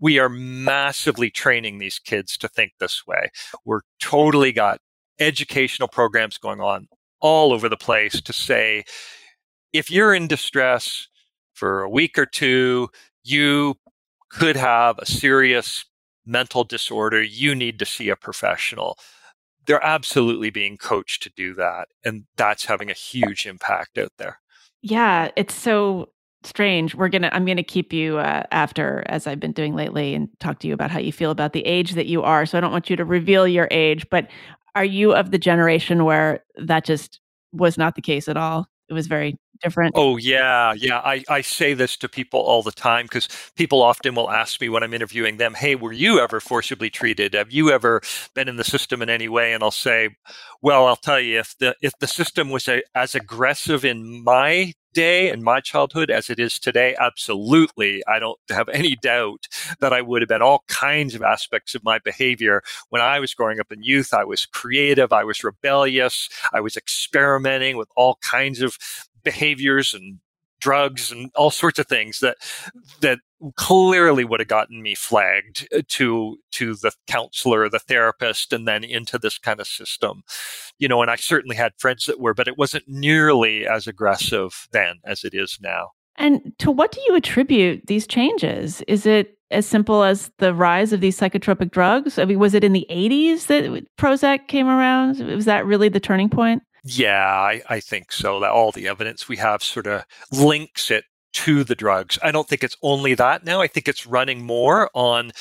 we are massively training these kids to think this way. We're totally got educational programs going on all over the place to say if you're in distress for a week or two, you could have a serious mental disorder, you need to see a professional. They're absolutely being coached to do that. And that's having a huge impact out there. Yeah, it's so strange. We're going to, I'm going to keep you uh, after, as I've been doing lately, and talk to you about how you feel about the age that you are. So I don't want you to reveal your age, but are you of the generation where that just was not the case at all? It was very different? Oh, yeah. Yeah. I, I say this to people all the time because people often will ask me when I'm interviewing them, Hey, were you ever forcibly treated? Have you ever been in the system in any way? And I'll say, Well, I'll tell you, if the, if the system was a, as aggressive in my day in my childhood as it is today, absolutely. I don't have any doubt that I would have been all kinds of aspects of my behavior. When I was growing up in youth, I was creative, I was rebellious, I was experimenting with all kinds of behaviors and drugs and all sorts of things that that clearly would have gotten me flagged uh, to to the counselor the therapist and then into this kind of system. You know and i certainly had friends that were but it wasn't nearly as aggressive then as it is now. And to what do you attribute these changes? Is it as simple as the rise of these psychotropic drugs? I mean was it in the 80s that prozac came around? Was that really the turning point yeah, I, I think so. That all the evidence we have sort of links it to the drugs. I don't think it's only that now. I think it's running more on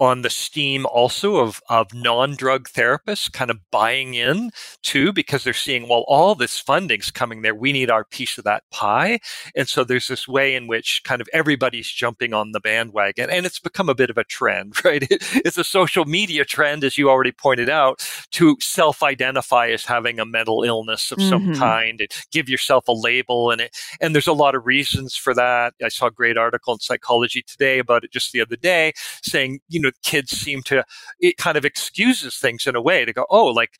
on the steam also of, of non-drug therapists kind of buying in too because they're seeing well all this funding's coming there. We need our piece of that pie. And so there's this way in which kind of everybody's jumping on the bandwagon and it's become a bit of a trend *laughs* right? It's a social media trend as you already pointed out to self-identify as having a mental illness of mm-hmm. some kind and give yourself a label and it. And there's a lot of reasons for that. I saw a great article in psychology today about it just the other day saying you know kids seem to it kind of excuses things in a way to go oh like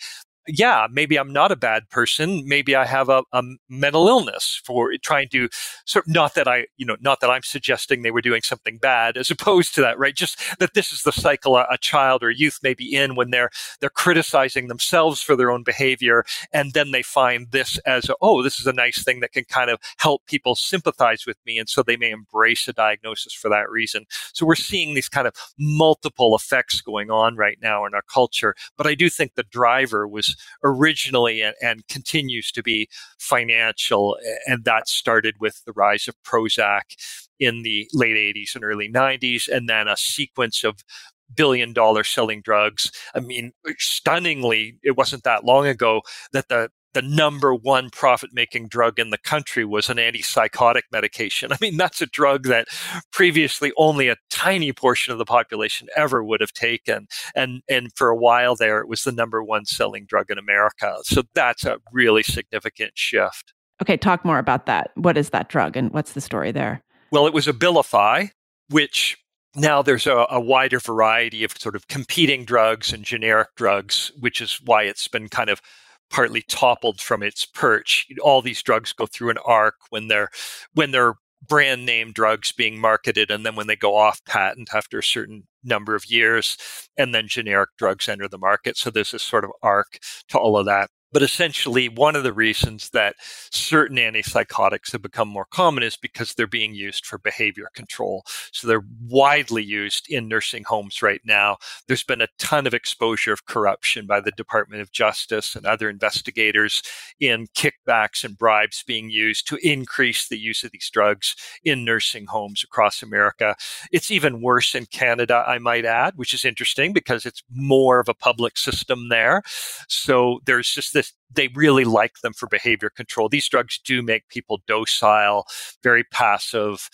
yeah, maybe I'm not a bad person. Maybe I have a, a, mental illness for trying to sort of not that I, you know, not that I'm suggesting they were doing something bad as opposed to that, right? Just that this is the cycle a, a child or youth may be in when they're, they're criticizing themselves for their own behavior. And then they find this as, a, oh, this is a nice thing that can kind of help people sympathize with me. And so they may embrace a diagnosis for that reason. So we're seeing these kind of multiple effects going on right now in our culture. But I do think the driver was originally and, and continues to be financial. And that started with the rise of Prozac in the late 80s and early 90s, and then a sequence of billion dollar selling drugs. I mean, uh, stunningly, it wasn't that long ago that the the number one profit making drug in the country was an antipsychotic medication. *laughs* I mean, that's a drug that previously only a tiny portion of the population ever would have taken. And, and for a while there, it was the number one selling drug in America. So that's a really significant shift. Okay, talk more about that. What is that drug and what's the story there? Well, it was Abilify, which now there's a, a, wider variety of sort of competing drugs and generic drugs, which is why it's been kind of partly toppled from its perch. All these drugs go through an arc when they're when they're brand name drugs being marketed and then when they go off patent after a certain number of years and then generic drugs enter the market so there's this sort of arc to all of that but essentially, one of the reasons that certain antipsychotics have become more common is because they're being used for behavior control. So they're widely used in nursing homes right now. There's been a ton of exposure of corruption by the Department of Justice and other investigators in kickbacks and bribes being used to increase the use of these drugs in nursing homes across America. It's even worse in Canada, I might add, which is interesting because it's more of a public system there. So there's just this they really like them for behavior control. These drugs do make people docile, very passive,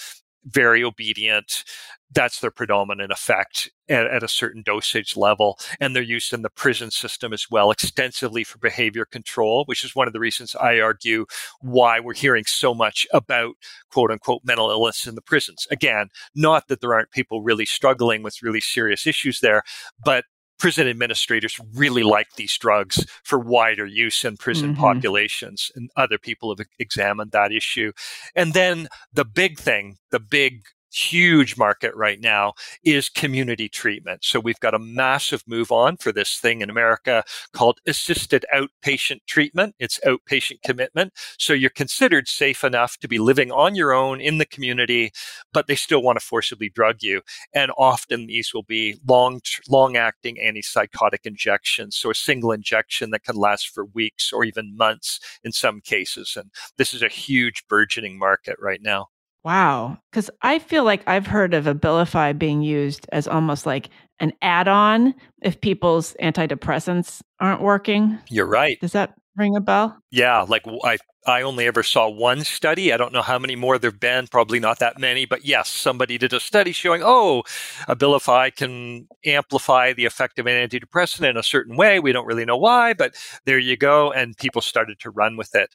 very obedient. That's their predominant effect at, at, a certain dosage level. And they're used in the prison system as well, extensively for behavior control, which is one of the reasons I argue why we're hearing so much about quote unquote mental illness in the prisons. Again, not that there aren't people really struggling with really serious issues there, but prison administrators really like these drugs for wider use in prison mm-hmm. populations and other people have examined that issue and then the big thing the big huge market right now is community treatment. So we've got a massive move on for this thing in America called assisted outpatient treatment. It's outpatient commitment. So you're considered safe enough to be living on your own in the community, but they still want to forcibly drug you. And often these will be long, long acting antipsychotic injections. So a single injection that can last for weeks or even months in some cases. And this is a huge burgeoning market right now. Wow. Because I feel like I've heard of Abilify being used as almost like an add on if people's antidepressants aren't working. You're right. Does that ring a bell? Yeah. Like I, I only ever saw one study. I don't know how many more there have been, probably not that many. But yes, somebody did a study showing, oh, Abilify can amplify the effect of an antidepressant in a certain way. We don't really know why, but there you go. And people started to run with it.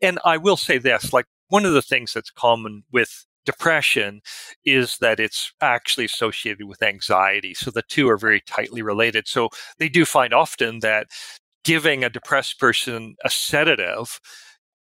And I will say this like, one of the things that's common with depression is that it's actually associated with anxiety. So the two are very tightly related. So they do find often that giving a depressed person a sedative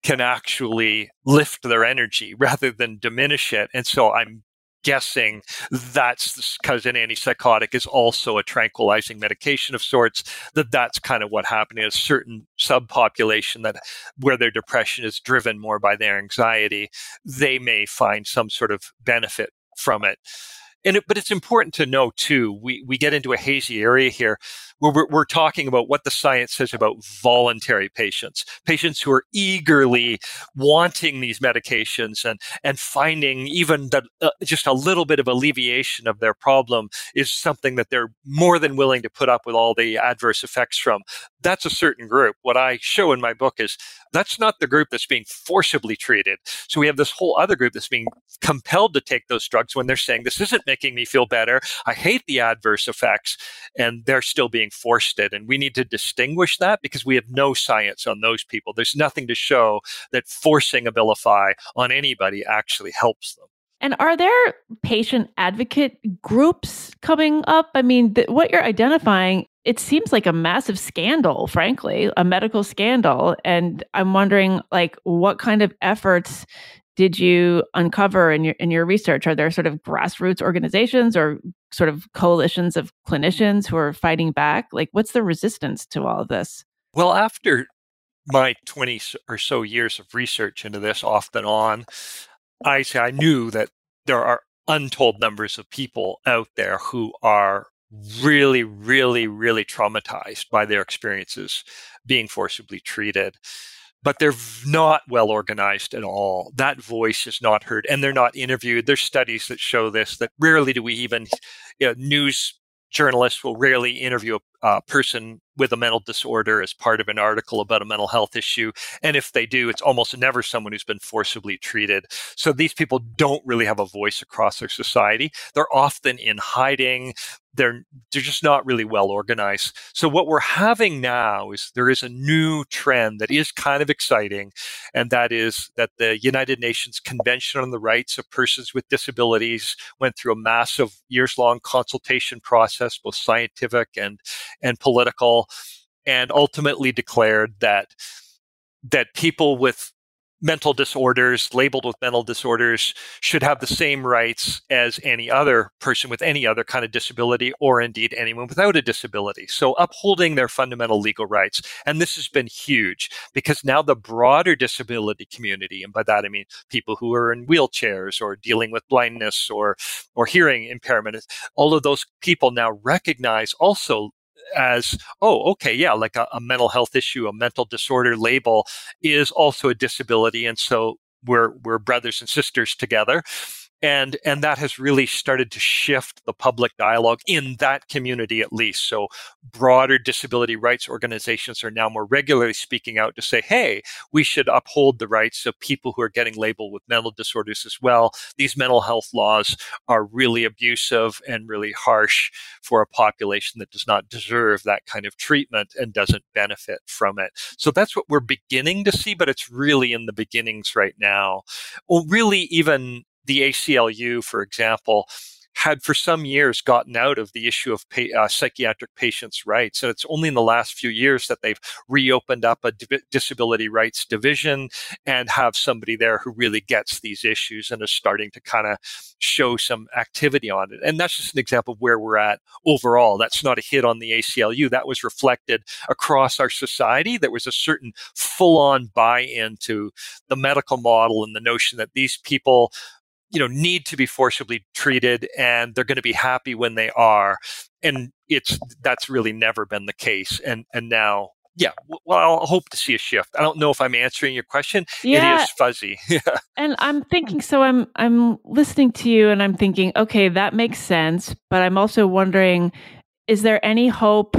can actually lift their energy rather than diminish it. And so I'm guessing that's because an antipsychotic is also a tranquilizing medication of sorts that that's kind of what happened in a certain subpopulation that where their depression is driven more by their anxiety they may find some sort of benefit from it and it, but it's important to know too we we get into a hazy area here where we're, we're, talking about what the science says about voluntary patients patients who are eagerly wanting these medications and and finding even uh, just a little bit of alleviation of their problem is something that they're more than willing to put up with all the adverse effects from. That's a certain group. What i show in my book is that's not the group that's being forcibly treated. So we have this whole other group that's being compelled to take those drugs when they're saying this isn't making me feel better. I hate the adverse effects, and they're still being forced it. And we need to distinguish that because we have no science on those people. There's nothing to show that forcing Abilify on anybody actually helps them. And are there patient advocate groups coming up? I mean, th- what you're identifying, it seems like a massive scandal, frankly, a medical scandal. And I'm wondering, like, what kind of efforts did you uncover in your in your research? Are there sort of grassroots organizations or sort of coalitions of clinicians who are fighting back? Like, what's the resistance to all of this? Well, after my 20 or so years of research into this off and on, I I knew that there are untold numbers of people out there who are really, really, really traumatized by their experiences being forcibly treated but they're not well organized at all. That voice is not heard and they're not interviewed. There's studies that show this, that rarely do we even, you know, news journalists will rarely interview a person with a mental disorder as part of an article about a mental health issue. And if they do, it's almost never someone who's been forcibly treated. So these people don't really have a voice across their society. They're often in hiding. They're, they're just not really well organized. So what we're having now is there is a new trend that is kind of exciting. And that is that the United Nations Convention on the Rights of Persons with Disabilities went through a massive years long consultation process, both scientific and, and political and ultimately declared that that people with mental disorders, labeled with mental disorders, should have the same rights as any other person with any other kind of disability, or indeed anyone without a disability. So upholding their fundamental legal rights. And this has been huge because now the broader disability community, and by that I mean people who are in wheelchairs or dealing with blindness or or hearing impairment, all of those people now recognize also as, oh, okay, yeah, like a, a mental health issue, a mental disorder label is also a disability. And so we're, we're brothers and sisters together and and that has really started to shift the public dialogue in that community at least. So broader disability rights organizations are now more regularly speaking out to say hey we should uphold the rights of people who are getting labeled with mental disorders as well. These mental health laws are really abusive and really harsh for a population that does not deserve that kind of treatment and doesn't benefit from it. So that's what we're beginning to see but it's really in the beginnings right now. Well really even the ACLU, for example, had for some years gotten out of the issue of pay, uh, psychiatric patients' rights. And it's only in the last few years that they've reopened up a disability rights division and have somebody there who really gets these issues and is starting to kind of show some activity on it. And that's just an example of where we're at overall. That's not a hit on the ACLU. That was reflected across our society. There was a certain full on buy in to the medical model and the notion that these people you know need to be forcibly treated and they're going to be happy when they are and it's that's really never been the case and and now yeah well i'll hope to see a shift. I don't know if i'm answering your question. Yeah. it is fuzzy. *laughs* And i'm thinking *laughs* so i'm i'm listening to you and i'm thinking okay that makes sense but i'm also wondering is there any hope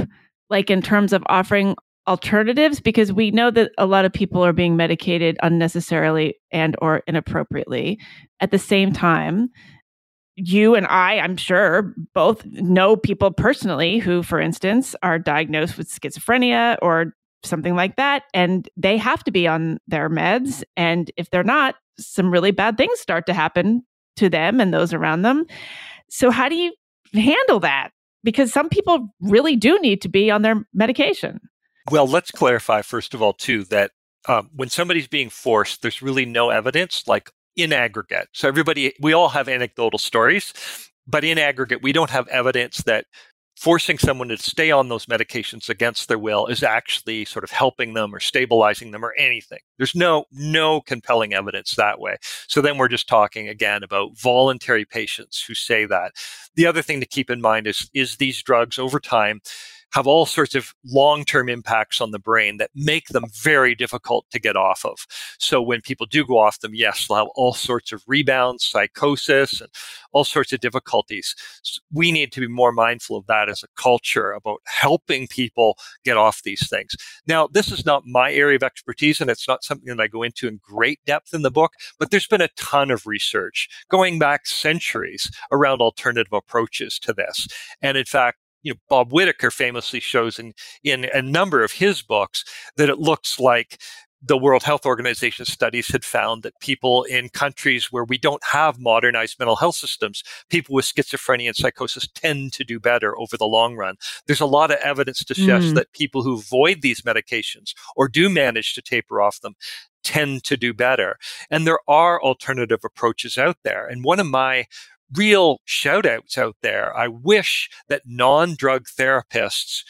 like in terms of offering alternatives because we know that a lot of people are being medicated unnecessarily and or inappropriately at the same time you and I, I'm sure, both know people personally who, for instance, are diagnosed with schizophrenia or something like that, and they have to be on their meds. And if they're not, some really bad things start to happen to them and those around them. So, how do you handle that? Because some people really do need to be on their medication. Well, let's clarify, first of all, too, that um, when somebody's being forced, there's really no evidence, like in aggregate. So, everybody, we all have anecdotal stories, but in aggregate, we don't have evidence that forcing someone to stay on those medications against their will is actually sort of helping them or stabilizing them or anything. There's no no compelling evidence that way. So then we're just talking again about voluntary patients who say that. The other thing to keep in mind is is these drugs over time have all sorts of long term impacts on the brain that make them very difficult to get off of. So when people do go off them, yes, they'll have all sorts of rebounds, psychosis, and all sorts of difficulties. So we need to be more mindful of that as a culture about helping people get off these things. Now, this is not my area of expertise, and it's not something that I go into in great depth in the book, but there's been a ton of research going back centuries around alternative approaches to this. And in fact, you know, Bob Whitaker famously shows in, in a number of his books that it looks like the World Health Organization studies had found that people in countries where we don't have modernized mental health systems, people with schizophrenia and psychosis tend to do better over the long run. There's a lot of evidence to suggest mm. that people who avoid these medications or do manage to taper off them tend to do better. And there are alternative approaches out there. And one of my real shout outs out there. I wish that non drug therapists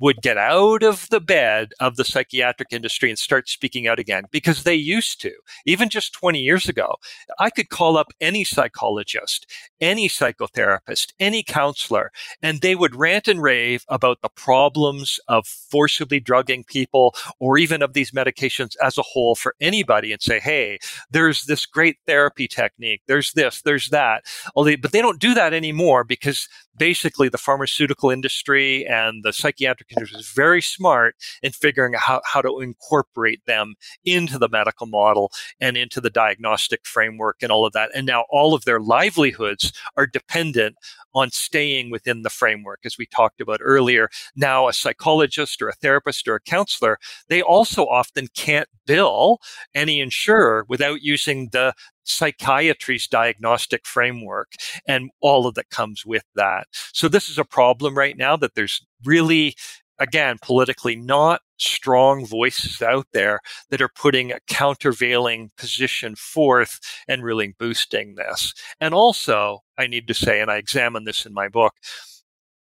would get out of the bed of the psychiatric industry and start speaking out again because they used to. Even just 20 years ago, I could call up any psychologist any psychotherapist, any counselor, and they would rant and rave about the problems of forcibly drugging people or even of these medications as a whole for anybody and say, hey, there's this great therapy technique, there's this, there's that. But they don't do that anymore because basically the pharmaceutical industry and the psychiatric industry is very smart in figuring out how, how to incorporate them into the medical model and into the diagnostic framework and all of that. And now all of their livelihoods are dependent on staying within the framework. As we talked about earlier, now a psychologist or a therapist or a counselor, they also often can't bill any insurer without using the psychiatry's diagnostic framework and all of that comes with that. So this is a problem right now that there's really again, politically not strong voices out there that are putting a countervailing position forth and really boosting this. And also, I need to say, and I examine this in my book,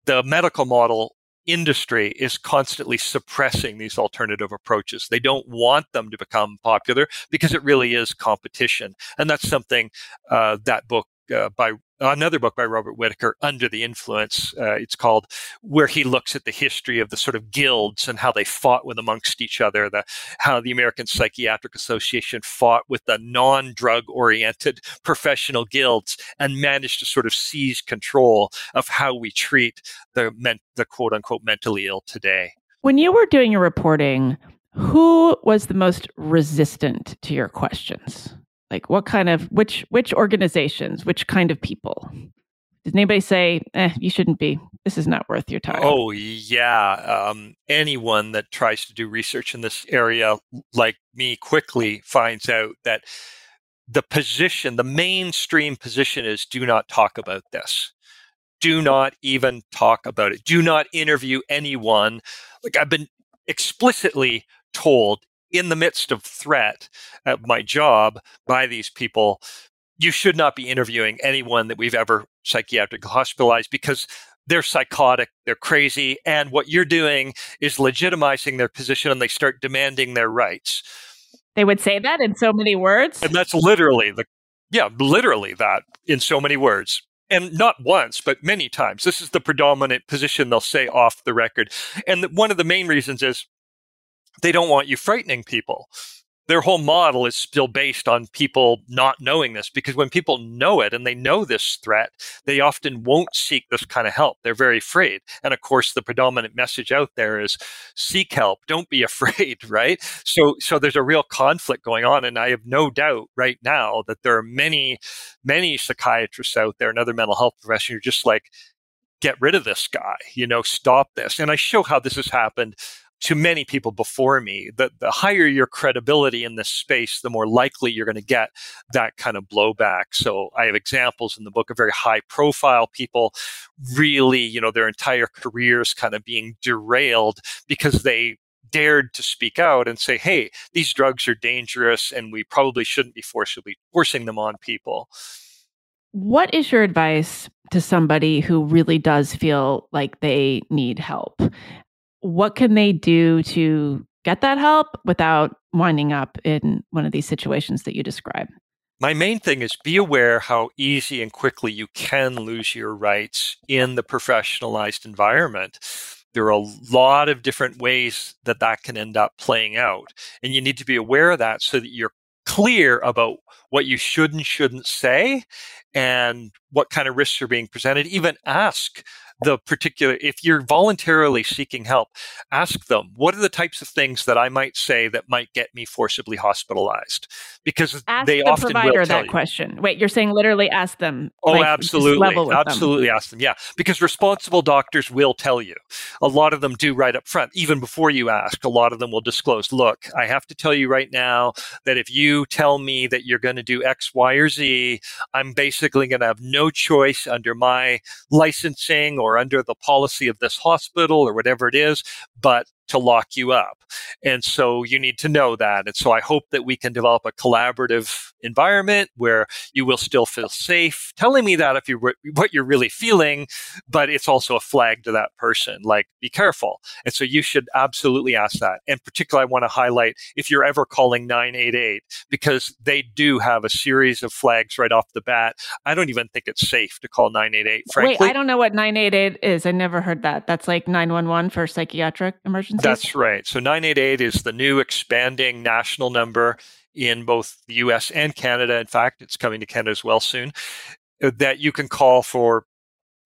the medical model industry is constantly suppressing these alternative approaches. They don't want them to become popular because it really is competition. And that's something uh, that book uh, by another book by Robert Whitaker, Under the Influence, uh, it's called, where he looks at the history of the sort of guilds and how they fought with amongst each other, the, how the American Psychiatric Association fought with the non drug oriented professional guilds and managed to sort of seize control of how we treat the, men- the quote unquote mentally ill today. When you were doing your reporting, who was the most resistant to your questions? Like what kind of which which organizations, which kind of people? Did anybody say, eh, you shouldn't be? This is not worth your time. Oh, yeah. Um, anyone that tries to do research in this area, like me, quickly finds out that the position, the mainstream position is do not talk about this. Do not even talk about it. Do not interview anyone. Like I've been explicitly told in the midst of threat at my job by these people, you should not be interviewing anyone that we've ever psychiatrically hospitalized because they're psychotic, they're crazy, and what you're doing is legitimizing their position and they start demanding their rights. They would say that in so many words. And that's literally the yeah, literally that in so many words. And not once, but many times. This is the predominant position they'll say off the record. And one of the main reasons is they don't want you frightening people. Their whole model is still based on people not knowing this because when people know it and they know this threat, they often won't seek this kind of help. They're very afraid. And of course, the predominant message out there is seek help, *laughs* don't be afraid, *laughs* right? So, so there's a real conflict going on. And I have no doubt right now that there are many, many psychiatrists out there and other mental health professionals who are just like, get rid of this guy, you know, stop this. And I show how this has happened to many people before me. The, the higher your credibility in this space, the more likely you're going to get that kind of blowback. So I have examples in the book of very high profile people really, you know, their entire careers kind of being derailed because they dared to speak out and say, hey, these drugs are dangerous and we probably shouldn't be forcibly forcing them on people. What is your advice to somebody who really does feel like they need help? What can they do to get that help without winding up in one of these situations that you describe? My main thing is be aware how easy and quickly you can lose your rights in the professionalized environment. There are a lot of different ways that that can end up playing out. And you need to be aware of that so that you're clear about what you should and shouldn't say and what kind of risks are being presented. Even ask the particular, if you're voluntarily seeking help, ask them, what are the types of things that I might say that might get me forcibly hospitalized? Because ask they the often provider will tell that you. question. Wait, you're saying literally ask them. Oh, like, absolutely. Absolutely them. ask them. Yeah. Because responsible doctors will tell you. A lot of them do right up front, even before you ask. A lot of them will disclose, look, I have to tell you right now that if you tell me that you're going to do X, Y, or Z, I'm basically going to have no choice under my licensing or under the policy of this hospital or whatever it is, but to lock you up. And so you need to know that. And so I hope that we can develop a collaborative environment where you will still feel safe telling me that if you what you're really feeling, but it's also a flag to that person like be careful. And so you should absolutely ask that. And particularly I want to highlight if you're ever calling 988 because they do have a series of flags right off the bat. I don't even think it's safe to call 988 frankly. Wait, I don't know what 988 is. I never heard that. That's like 911 for psychiatric emergencies. That's right. So 988 is the new expanding national number in both the US and Canada. In fact, it's coming to Canada as well soon, uh, that you can call for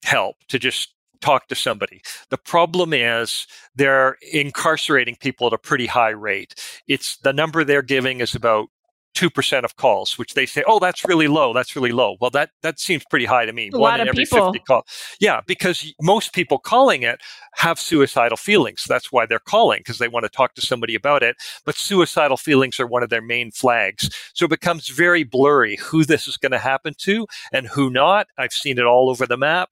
help to just talk to somebody. The problem is they're incarcerating people at a pretty high rate. It's the number they're giving is about 2% of calls, which they say, oh, that's really low. That's really low. Well, that, that seems pretty high to me. A One lot of people. Call. Yeah, because most people calling it have suicidal feelings. That's why they're calling, because they want to talk to somebody about it. But suicidal feelings are one of their main flags. So it becomes very blurry who this is going to happen to and who not. I've seen it all over the map,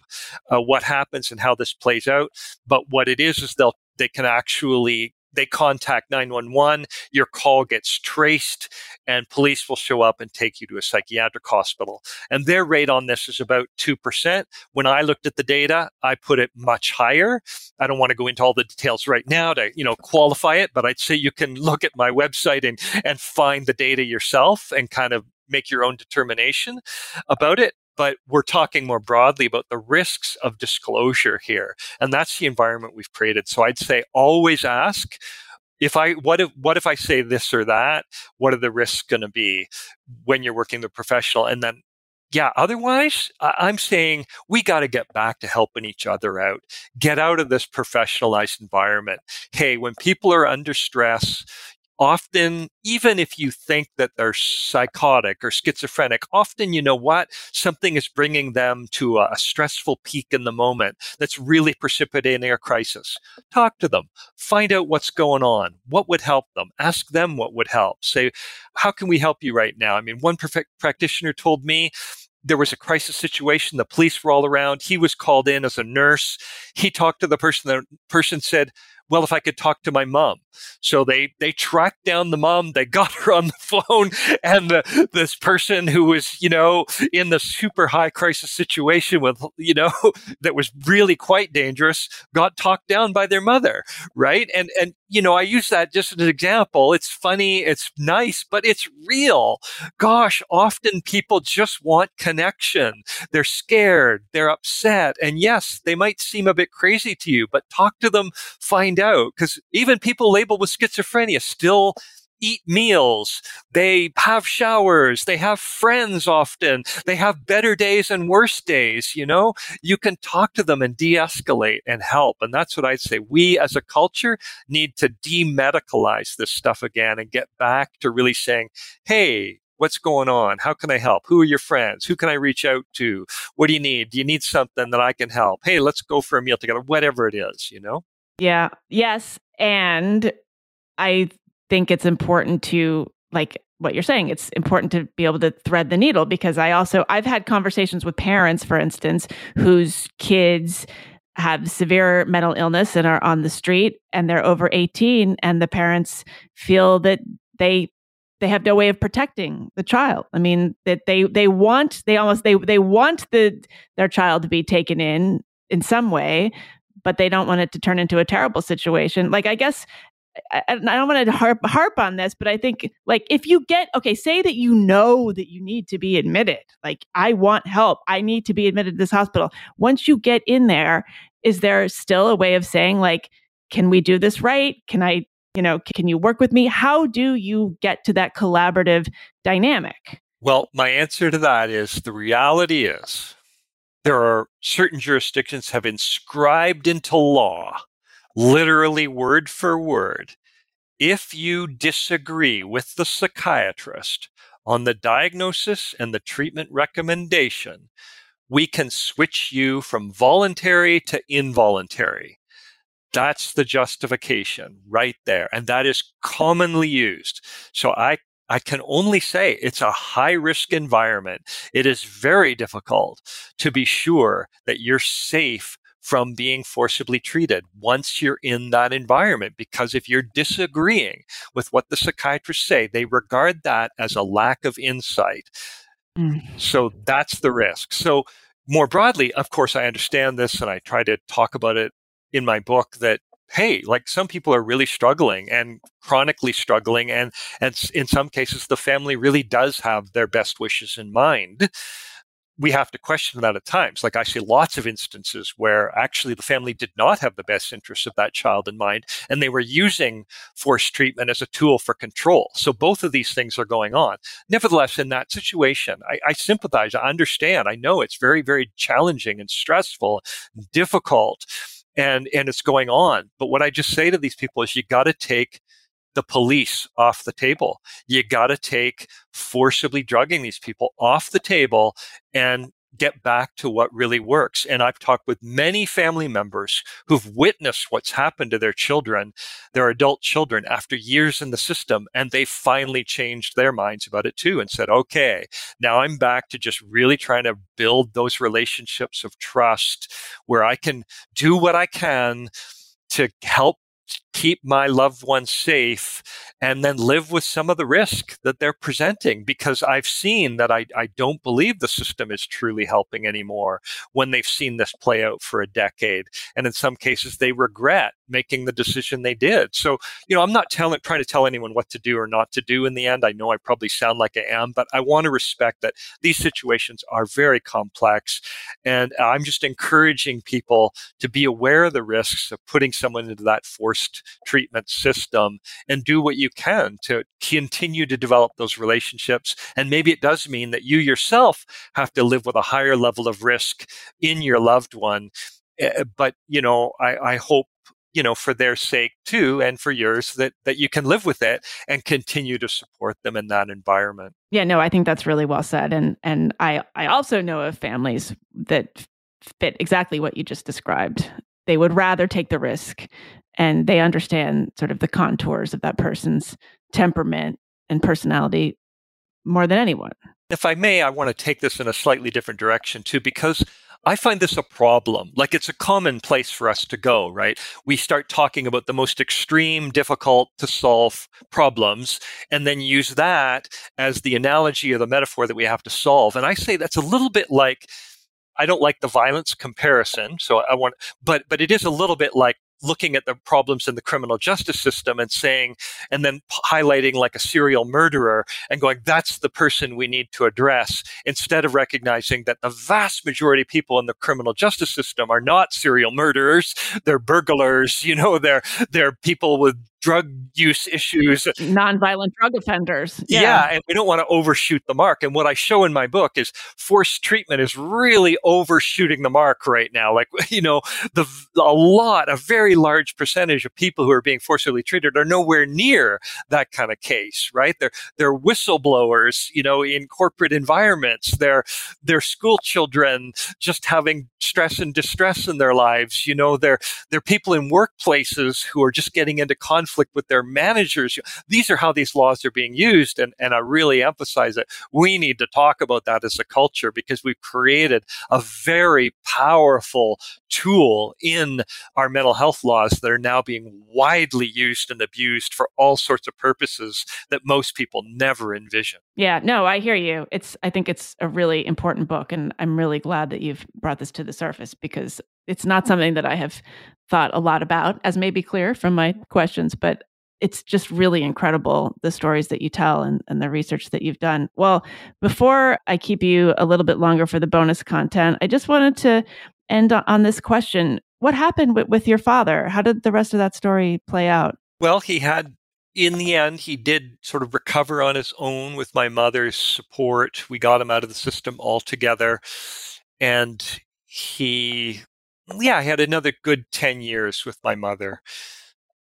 uh, what happens and how this plays out. But what it is, is they'll they can actually they contact 911, your call gets traced, and police will show up and take you to a psychiatric hospital. And their rate on this is about 2%. When I looked at the data, I put it much higher. I don't want to go into all the details right now to, you know, qualify it, but I'd say you can look at my website and, and find the data yourself and kind of make your own determination about it but we're talking more broadly about the risks of disclosure here. And that's the environment we've created. So I'd say always ask if I what if what if I say this or that? What are the risks going to be when you're working with a professional? And then yeah, otherwise, I'm saying we got to get back to helping each other out. Get out of this professionalized environment. Hey, when people are under stress, often, even if you think that they're psychotic or schizophrenic, often you know what? Something is bringing them to a, stressful peak in the moment that's really precipitating a crisis. Talk to them. Find out what's going on. What would help them? Ask them what would help. Say, how can we help you right now? I mean, one practitioner told me, there was a crisis situation. The police were all around. He was called in as a nurse. He talked to the person. The person said, well, if I could talk to my mom. So they, they tracked down the mom. They got her on the phone *laughs* and the, this person who was, you know, in the super high crisis situation with, you know, *laughs* that was really quite dangerous got talked down by their mother. Right. And, and, you know, I use that just as an example. It's funny. It's nice, but it's real. Gosh, often people just want connection. They're scared. They're upset. And yes, they might seem a bit crazy to you, but talk to them, find out. Cause even people labeled with schizophrenia still eat meals. They have showers. They have friends often. They have better days and worse days. You know, you can talk to them and de-escalate and help. And that's what I'd say. We as a culture need to demedicalize this stuff again and get back to really saying, Hey, What's going on? How can I help? Who are your friends? Who can I reach out to? What do you need? Do you need something that I can help? Hey, let's go for a meal together, whatever it is, you know? Yeah. Yes. And I think it's important to like what you're saying it's important to be able to thread the needle because i also i've had conversations with parents for instance whose kids have severe mental illness and are on the street and they're over 18 and the parents feel that they they have no way of protecting the child i mean that they they want they almost they they want the their child to be taken in in some way but they don't want it to turn into a terrible situation like i guess I, I don't want to harp harp on this, but I think like if you get okay, say that you know that you need to be admitted, like I want help, I need to be admitted to this hospital. Once you get in there, is there still a way of saying like, can we do this right? Can I, you know, can you work with me? How do you get to that collaborative dynamic? Well, my answer to that is the reality is there are certain jurisdictions have inscribed into law literally word for word, if you disagree with the psychiatrist on the diagnosis and the treatment recommendation, we can switch you from voluntary to involuntary. That's the justification right there. And that is commonly used. So I, I can only say it's a high risk environment. It is very difficult to be sure that you're safe from being forcibly treated once you're in that environment. Because if you're disagreeing with what the psychiatrists say, they regard that as a lack of insight. Mm. So that's the risk. So, more broadly, of course, I understand this and I try to talk about it in my book that hey like some people are really struggling and chronically struggling and and in some cases the family really does have their best wishes in mind we have to question that at times. Like I see lots of instances where actually the family did not have the best interests of that child in mind, and they were using forced treatment as a tool for control. So both of these things are going on. Nevertheless, in that situation, I, I sympathize. I understand. I know it's very, very challenging and stressful, and difficult, and and it's going on. But what I just say to these people is, you got to take the police off the table. You got to take forcibly drugging these people off the table and get back to what really works. And I've talked with many family members who've witnessed what's happened to their children, their adult children, after years in the system. And they finally changed their minds about it too and said, okay, now I'm back to just really trying to build those relationships of trust where I can do what I can to help keep my loved ones safe and then live with some of the risk that they're presenting because I've seen that I, I don't believe the system is truly helping anymore when they've seen this play out for a decade. And in some cases, they regret making the decision they did. So, you know, I'm not telling, trying to tell anyone what to do or not to do in the end. I know I probably sound like I am, but I want to respect that these situations are very complex. And I'm just encouraging people to be aware of the risks of putting someone into that forced treatment system and do what you can to continue to develop those relationships. And maybe it does mean that you yourself have to live with a higher level of risk in your loved one. Eh, but, you know, I, I hope you know for their sake too and for yours that that you can live with it and continue to support them in that environment yeah no i think that's really well said and and i i also know of families that fit exactly what you just described they would rather take the risk and they understand sort of the contours of that person's temperament and personality more than anyone. If I may, I want to take this in a slightly different direction too, because I find this a problem. Like it's a common place for us to go, right? We start talking about the most extreme, difficult to solve problems, and then use that as the analogy or the metaphor that we have to solve. And I say that's a little bit like I don't like the violence comparison, so I want, but but it is a little bit like looking at the problems in the criminal justice system and saying, and then highlighting like a serial murderer and going, that's the person we need to address, instead of recognizing that the vast majority of people in the criminal justice system are not serial murderers. They're burglars, you know, they're, they're people with drug use issues. Nonviolent drug offenders. Yeah. yeah. And we don't want to overshoot the mark. And what I show in my book is forced treatment is really overshooting the mark right now. Like, *laughs* you know, the, a lot, a very large percentage of people who are being forcibly treated are nowhere near that kind of case, right? They're, they're whistleblowers, you know, in corporate environments. They're, they're school children just having stress and distress in their lives. You know, they're, they're people in workplaces who are just getting into conflict conflict with their managers. These are how these laws are being used. And, and I really emphasize that we need to talk about that as a culture because we've created a very powerful tool in our mental health laws that are now being widely used and abused for all sorts of purposes that most people never envision. Yeah, no, I hear you. It's I think it's a really important book and I'm really glad that you've brought this to the surface because it's not something that I have thought a lot about, as may be clear from my questions, but it's just really incredible the stories that you tell and, and the research that you've done. Well, before I keep you a little bit longer for the bonus content, I just wanted to end on this question. What happened with, with your father? How did the rest of that story play out? Well, he had in the end, he did sort of recover on his own with my mother's support. We got him out of the system altogether. And he yeah, I had another good 10 years with my mother.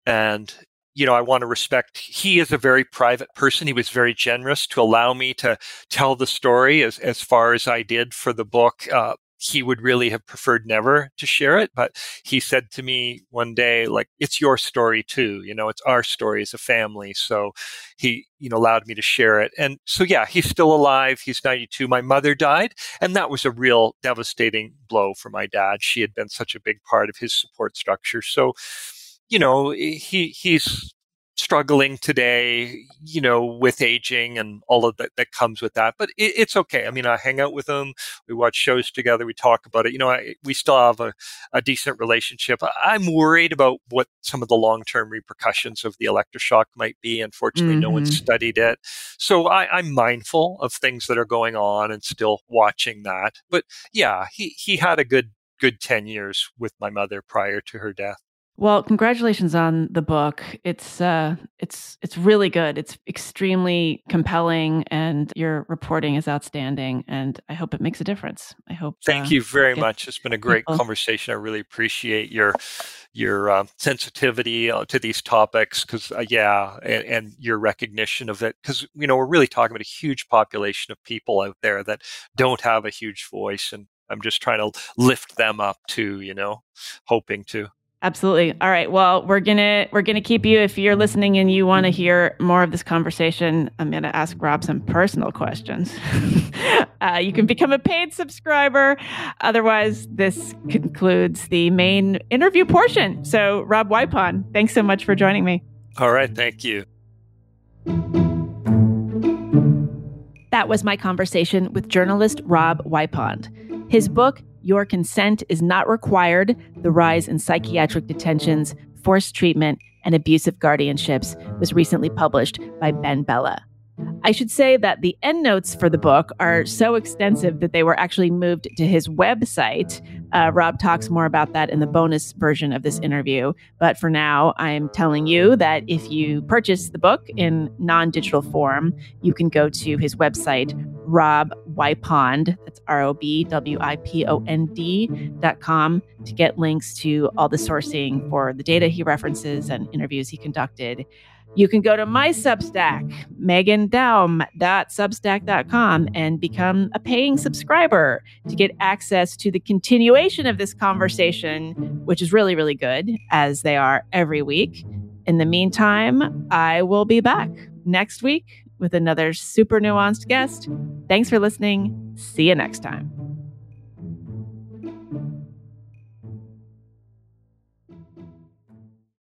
And, you know, I want to respect, he is a very private person. He was very generous to allow me to tell the story as, as far as I did for the book. Uh, he would really have preferred never to share it. But he said to me one day, like, it's your story too. You know, it's our story as a family. So he, you know, allowed me to share it. And so, yeah, he's still alive. He's 92. My mother died. And that was a real devastating blow for my dad. She had been such a big part of his support structure. So, you know, he he's struggling today, you know, with aging and all of that that comes with that. But it, it's okay. I mean, I hang out with them. We watch shows together. We talk about it. You know, I, we still have a, a decent relationship. I'm worried about what some of the long term repercussions of the electroshock might be. Unfortunately, mm-hmm. no one studied it. So I, I'm mindful of things that are going on and still watching that. But yeah, he, he had a good good 10 years with my mother prior to her death. Well, congratulations on the book. It's uh it's it's really good. It's extremely compelling and your reporting is outstanding and I hope it makes a difference. I hope Thank uh, you very much. It's been a great people. conversation. I really appreciate your your uh, sensitivity uh, to these topics cuz uh, yeah, and, and, your recognition of it cuz you know, we're really talking about a huge population of people out there that don't have a huge voice and I'm just trying to lift them up too, you know, hoping to. Absolutely. All right. Well, we're gonna we're gonna keep you. If you're listening and you want to hear more of this conversation, I'm gonna ask Rob some personal questions. *laughs* uh, you can become a paid subscriber. Otherwise, this concludes the main interview portion. So, Rob Wipond, thanks so much for joining me. All right. Thank you. That was my conversation with journalist Rob Wipond. His book, your Consent is Not Required The Rise in Psychiatric Detentions, Forced Treatment, and Abusive Guardianships was recently published by BenBella. I should say that the endnotes for the book are so extensive that they were actually moved to his website. Uh, Rob talks more about that in the bonus version of this interview. But for now, I'm telling you that if you purchase the book in non digital form, you can go to his website, Rob Wipond, that's R O B W I P O N D dot com, to get links to all the sourcing for the data he references and interviews he conducted. You can go to my Substack, meghandaum.substack.com, and become a paying subscriber to get access to the continuation of this conversation, which is really, really good, as they are every week. In the meantime, I will be back next week with another super nuanced guest. Thanks for listening. See you next time.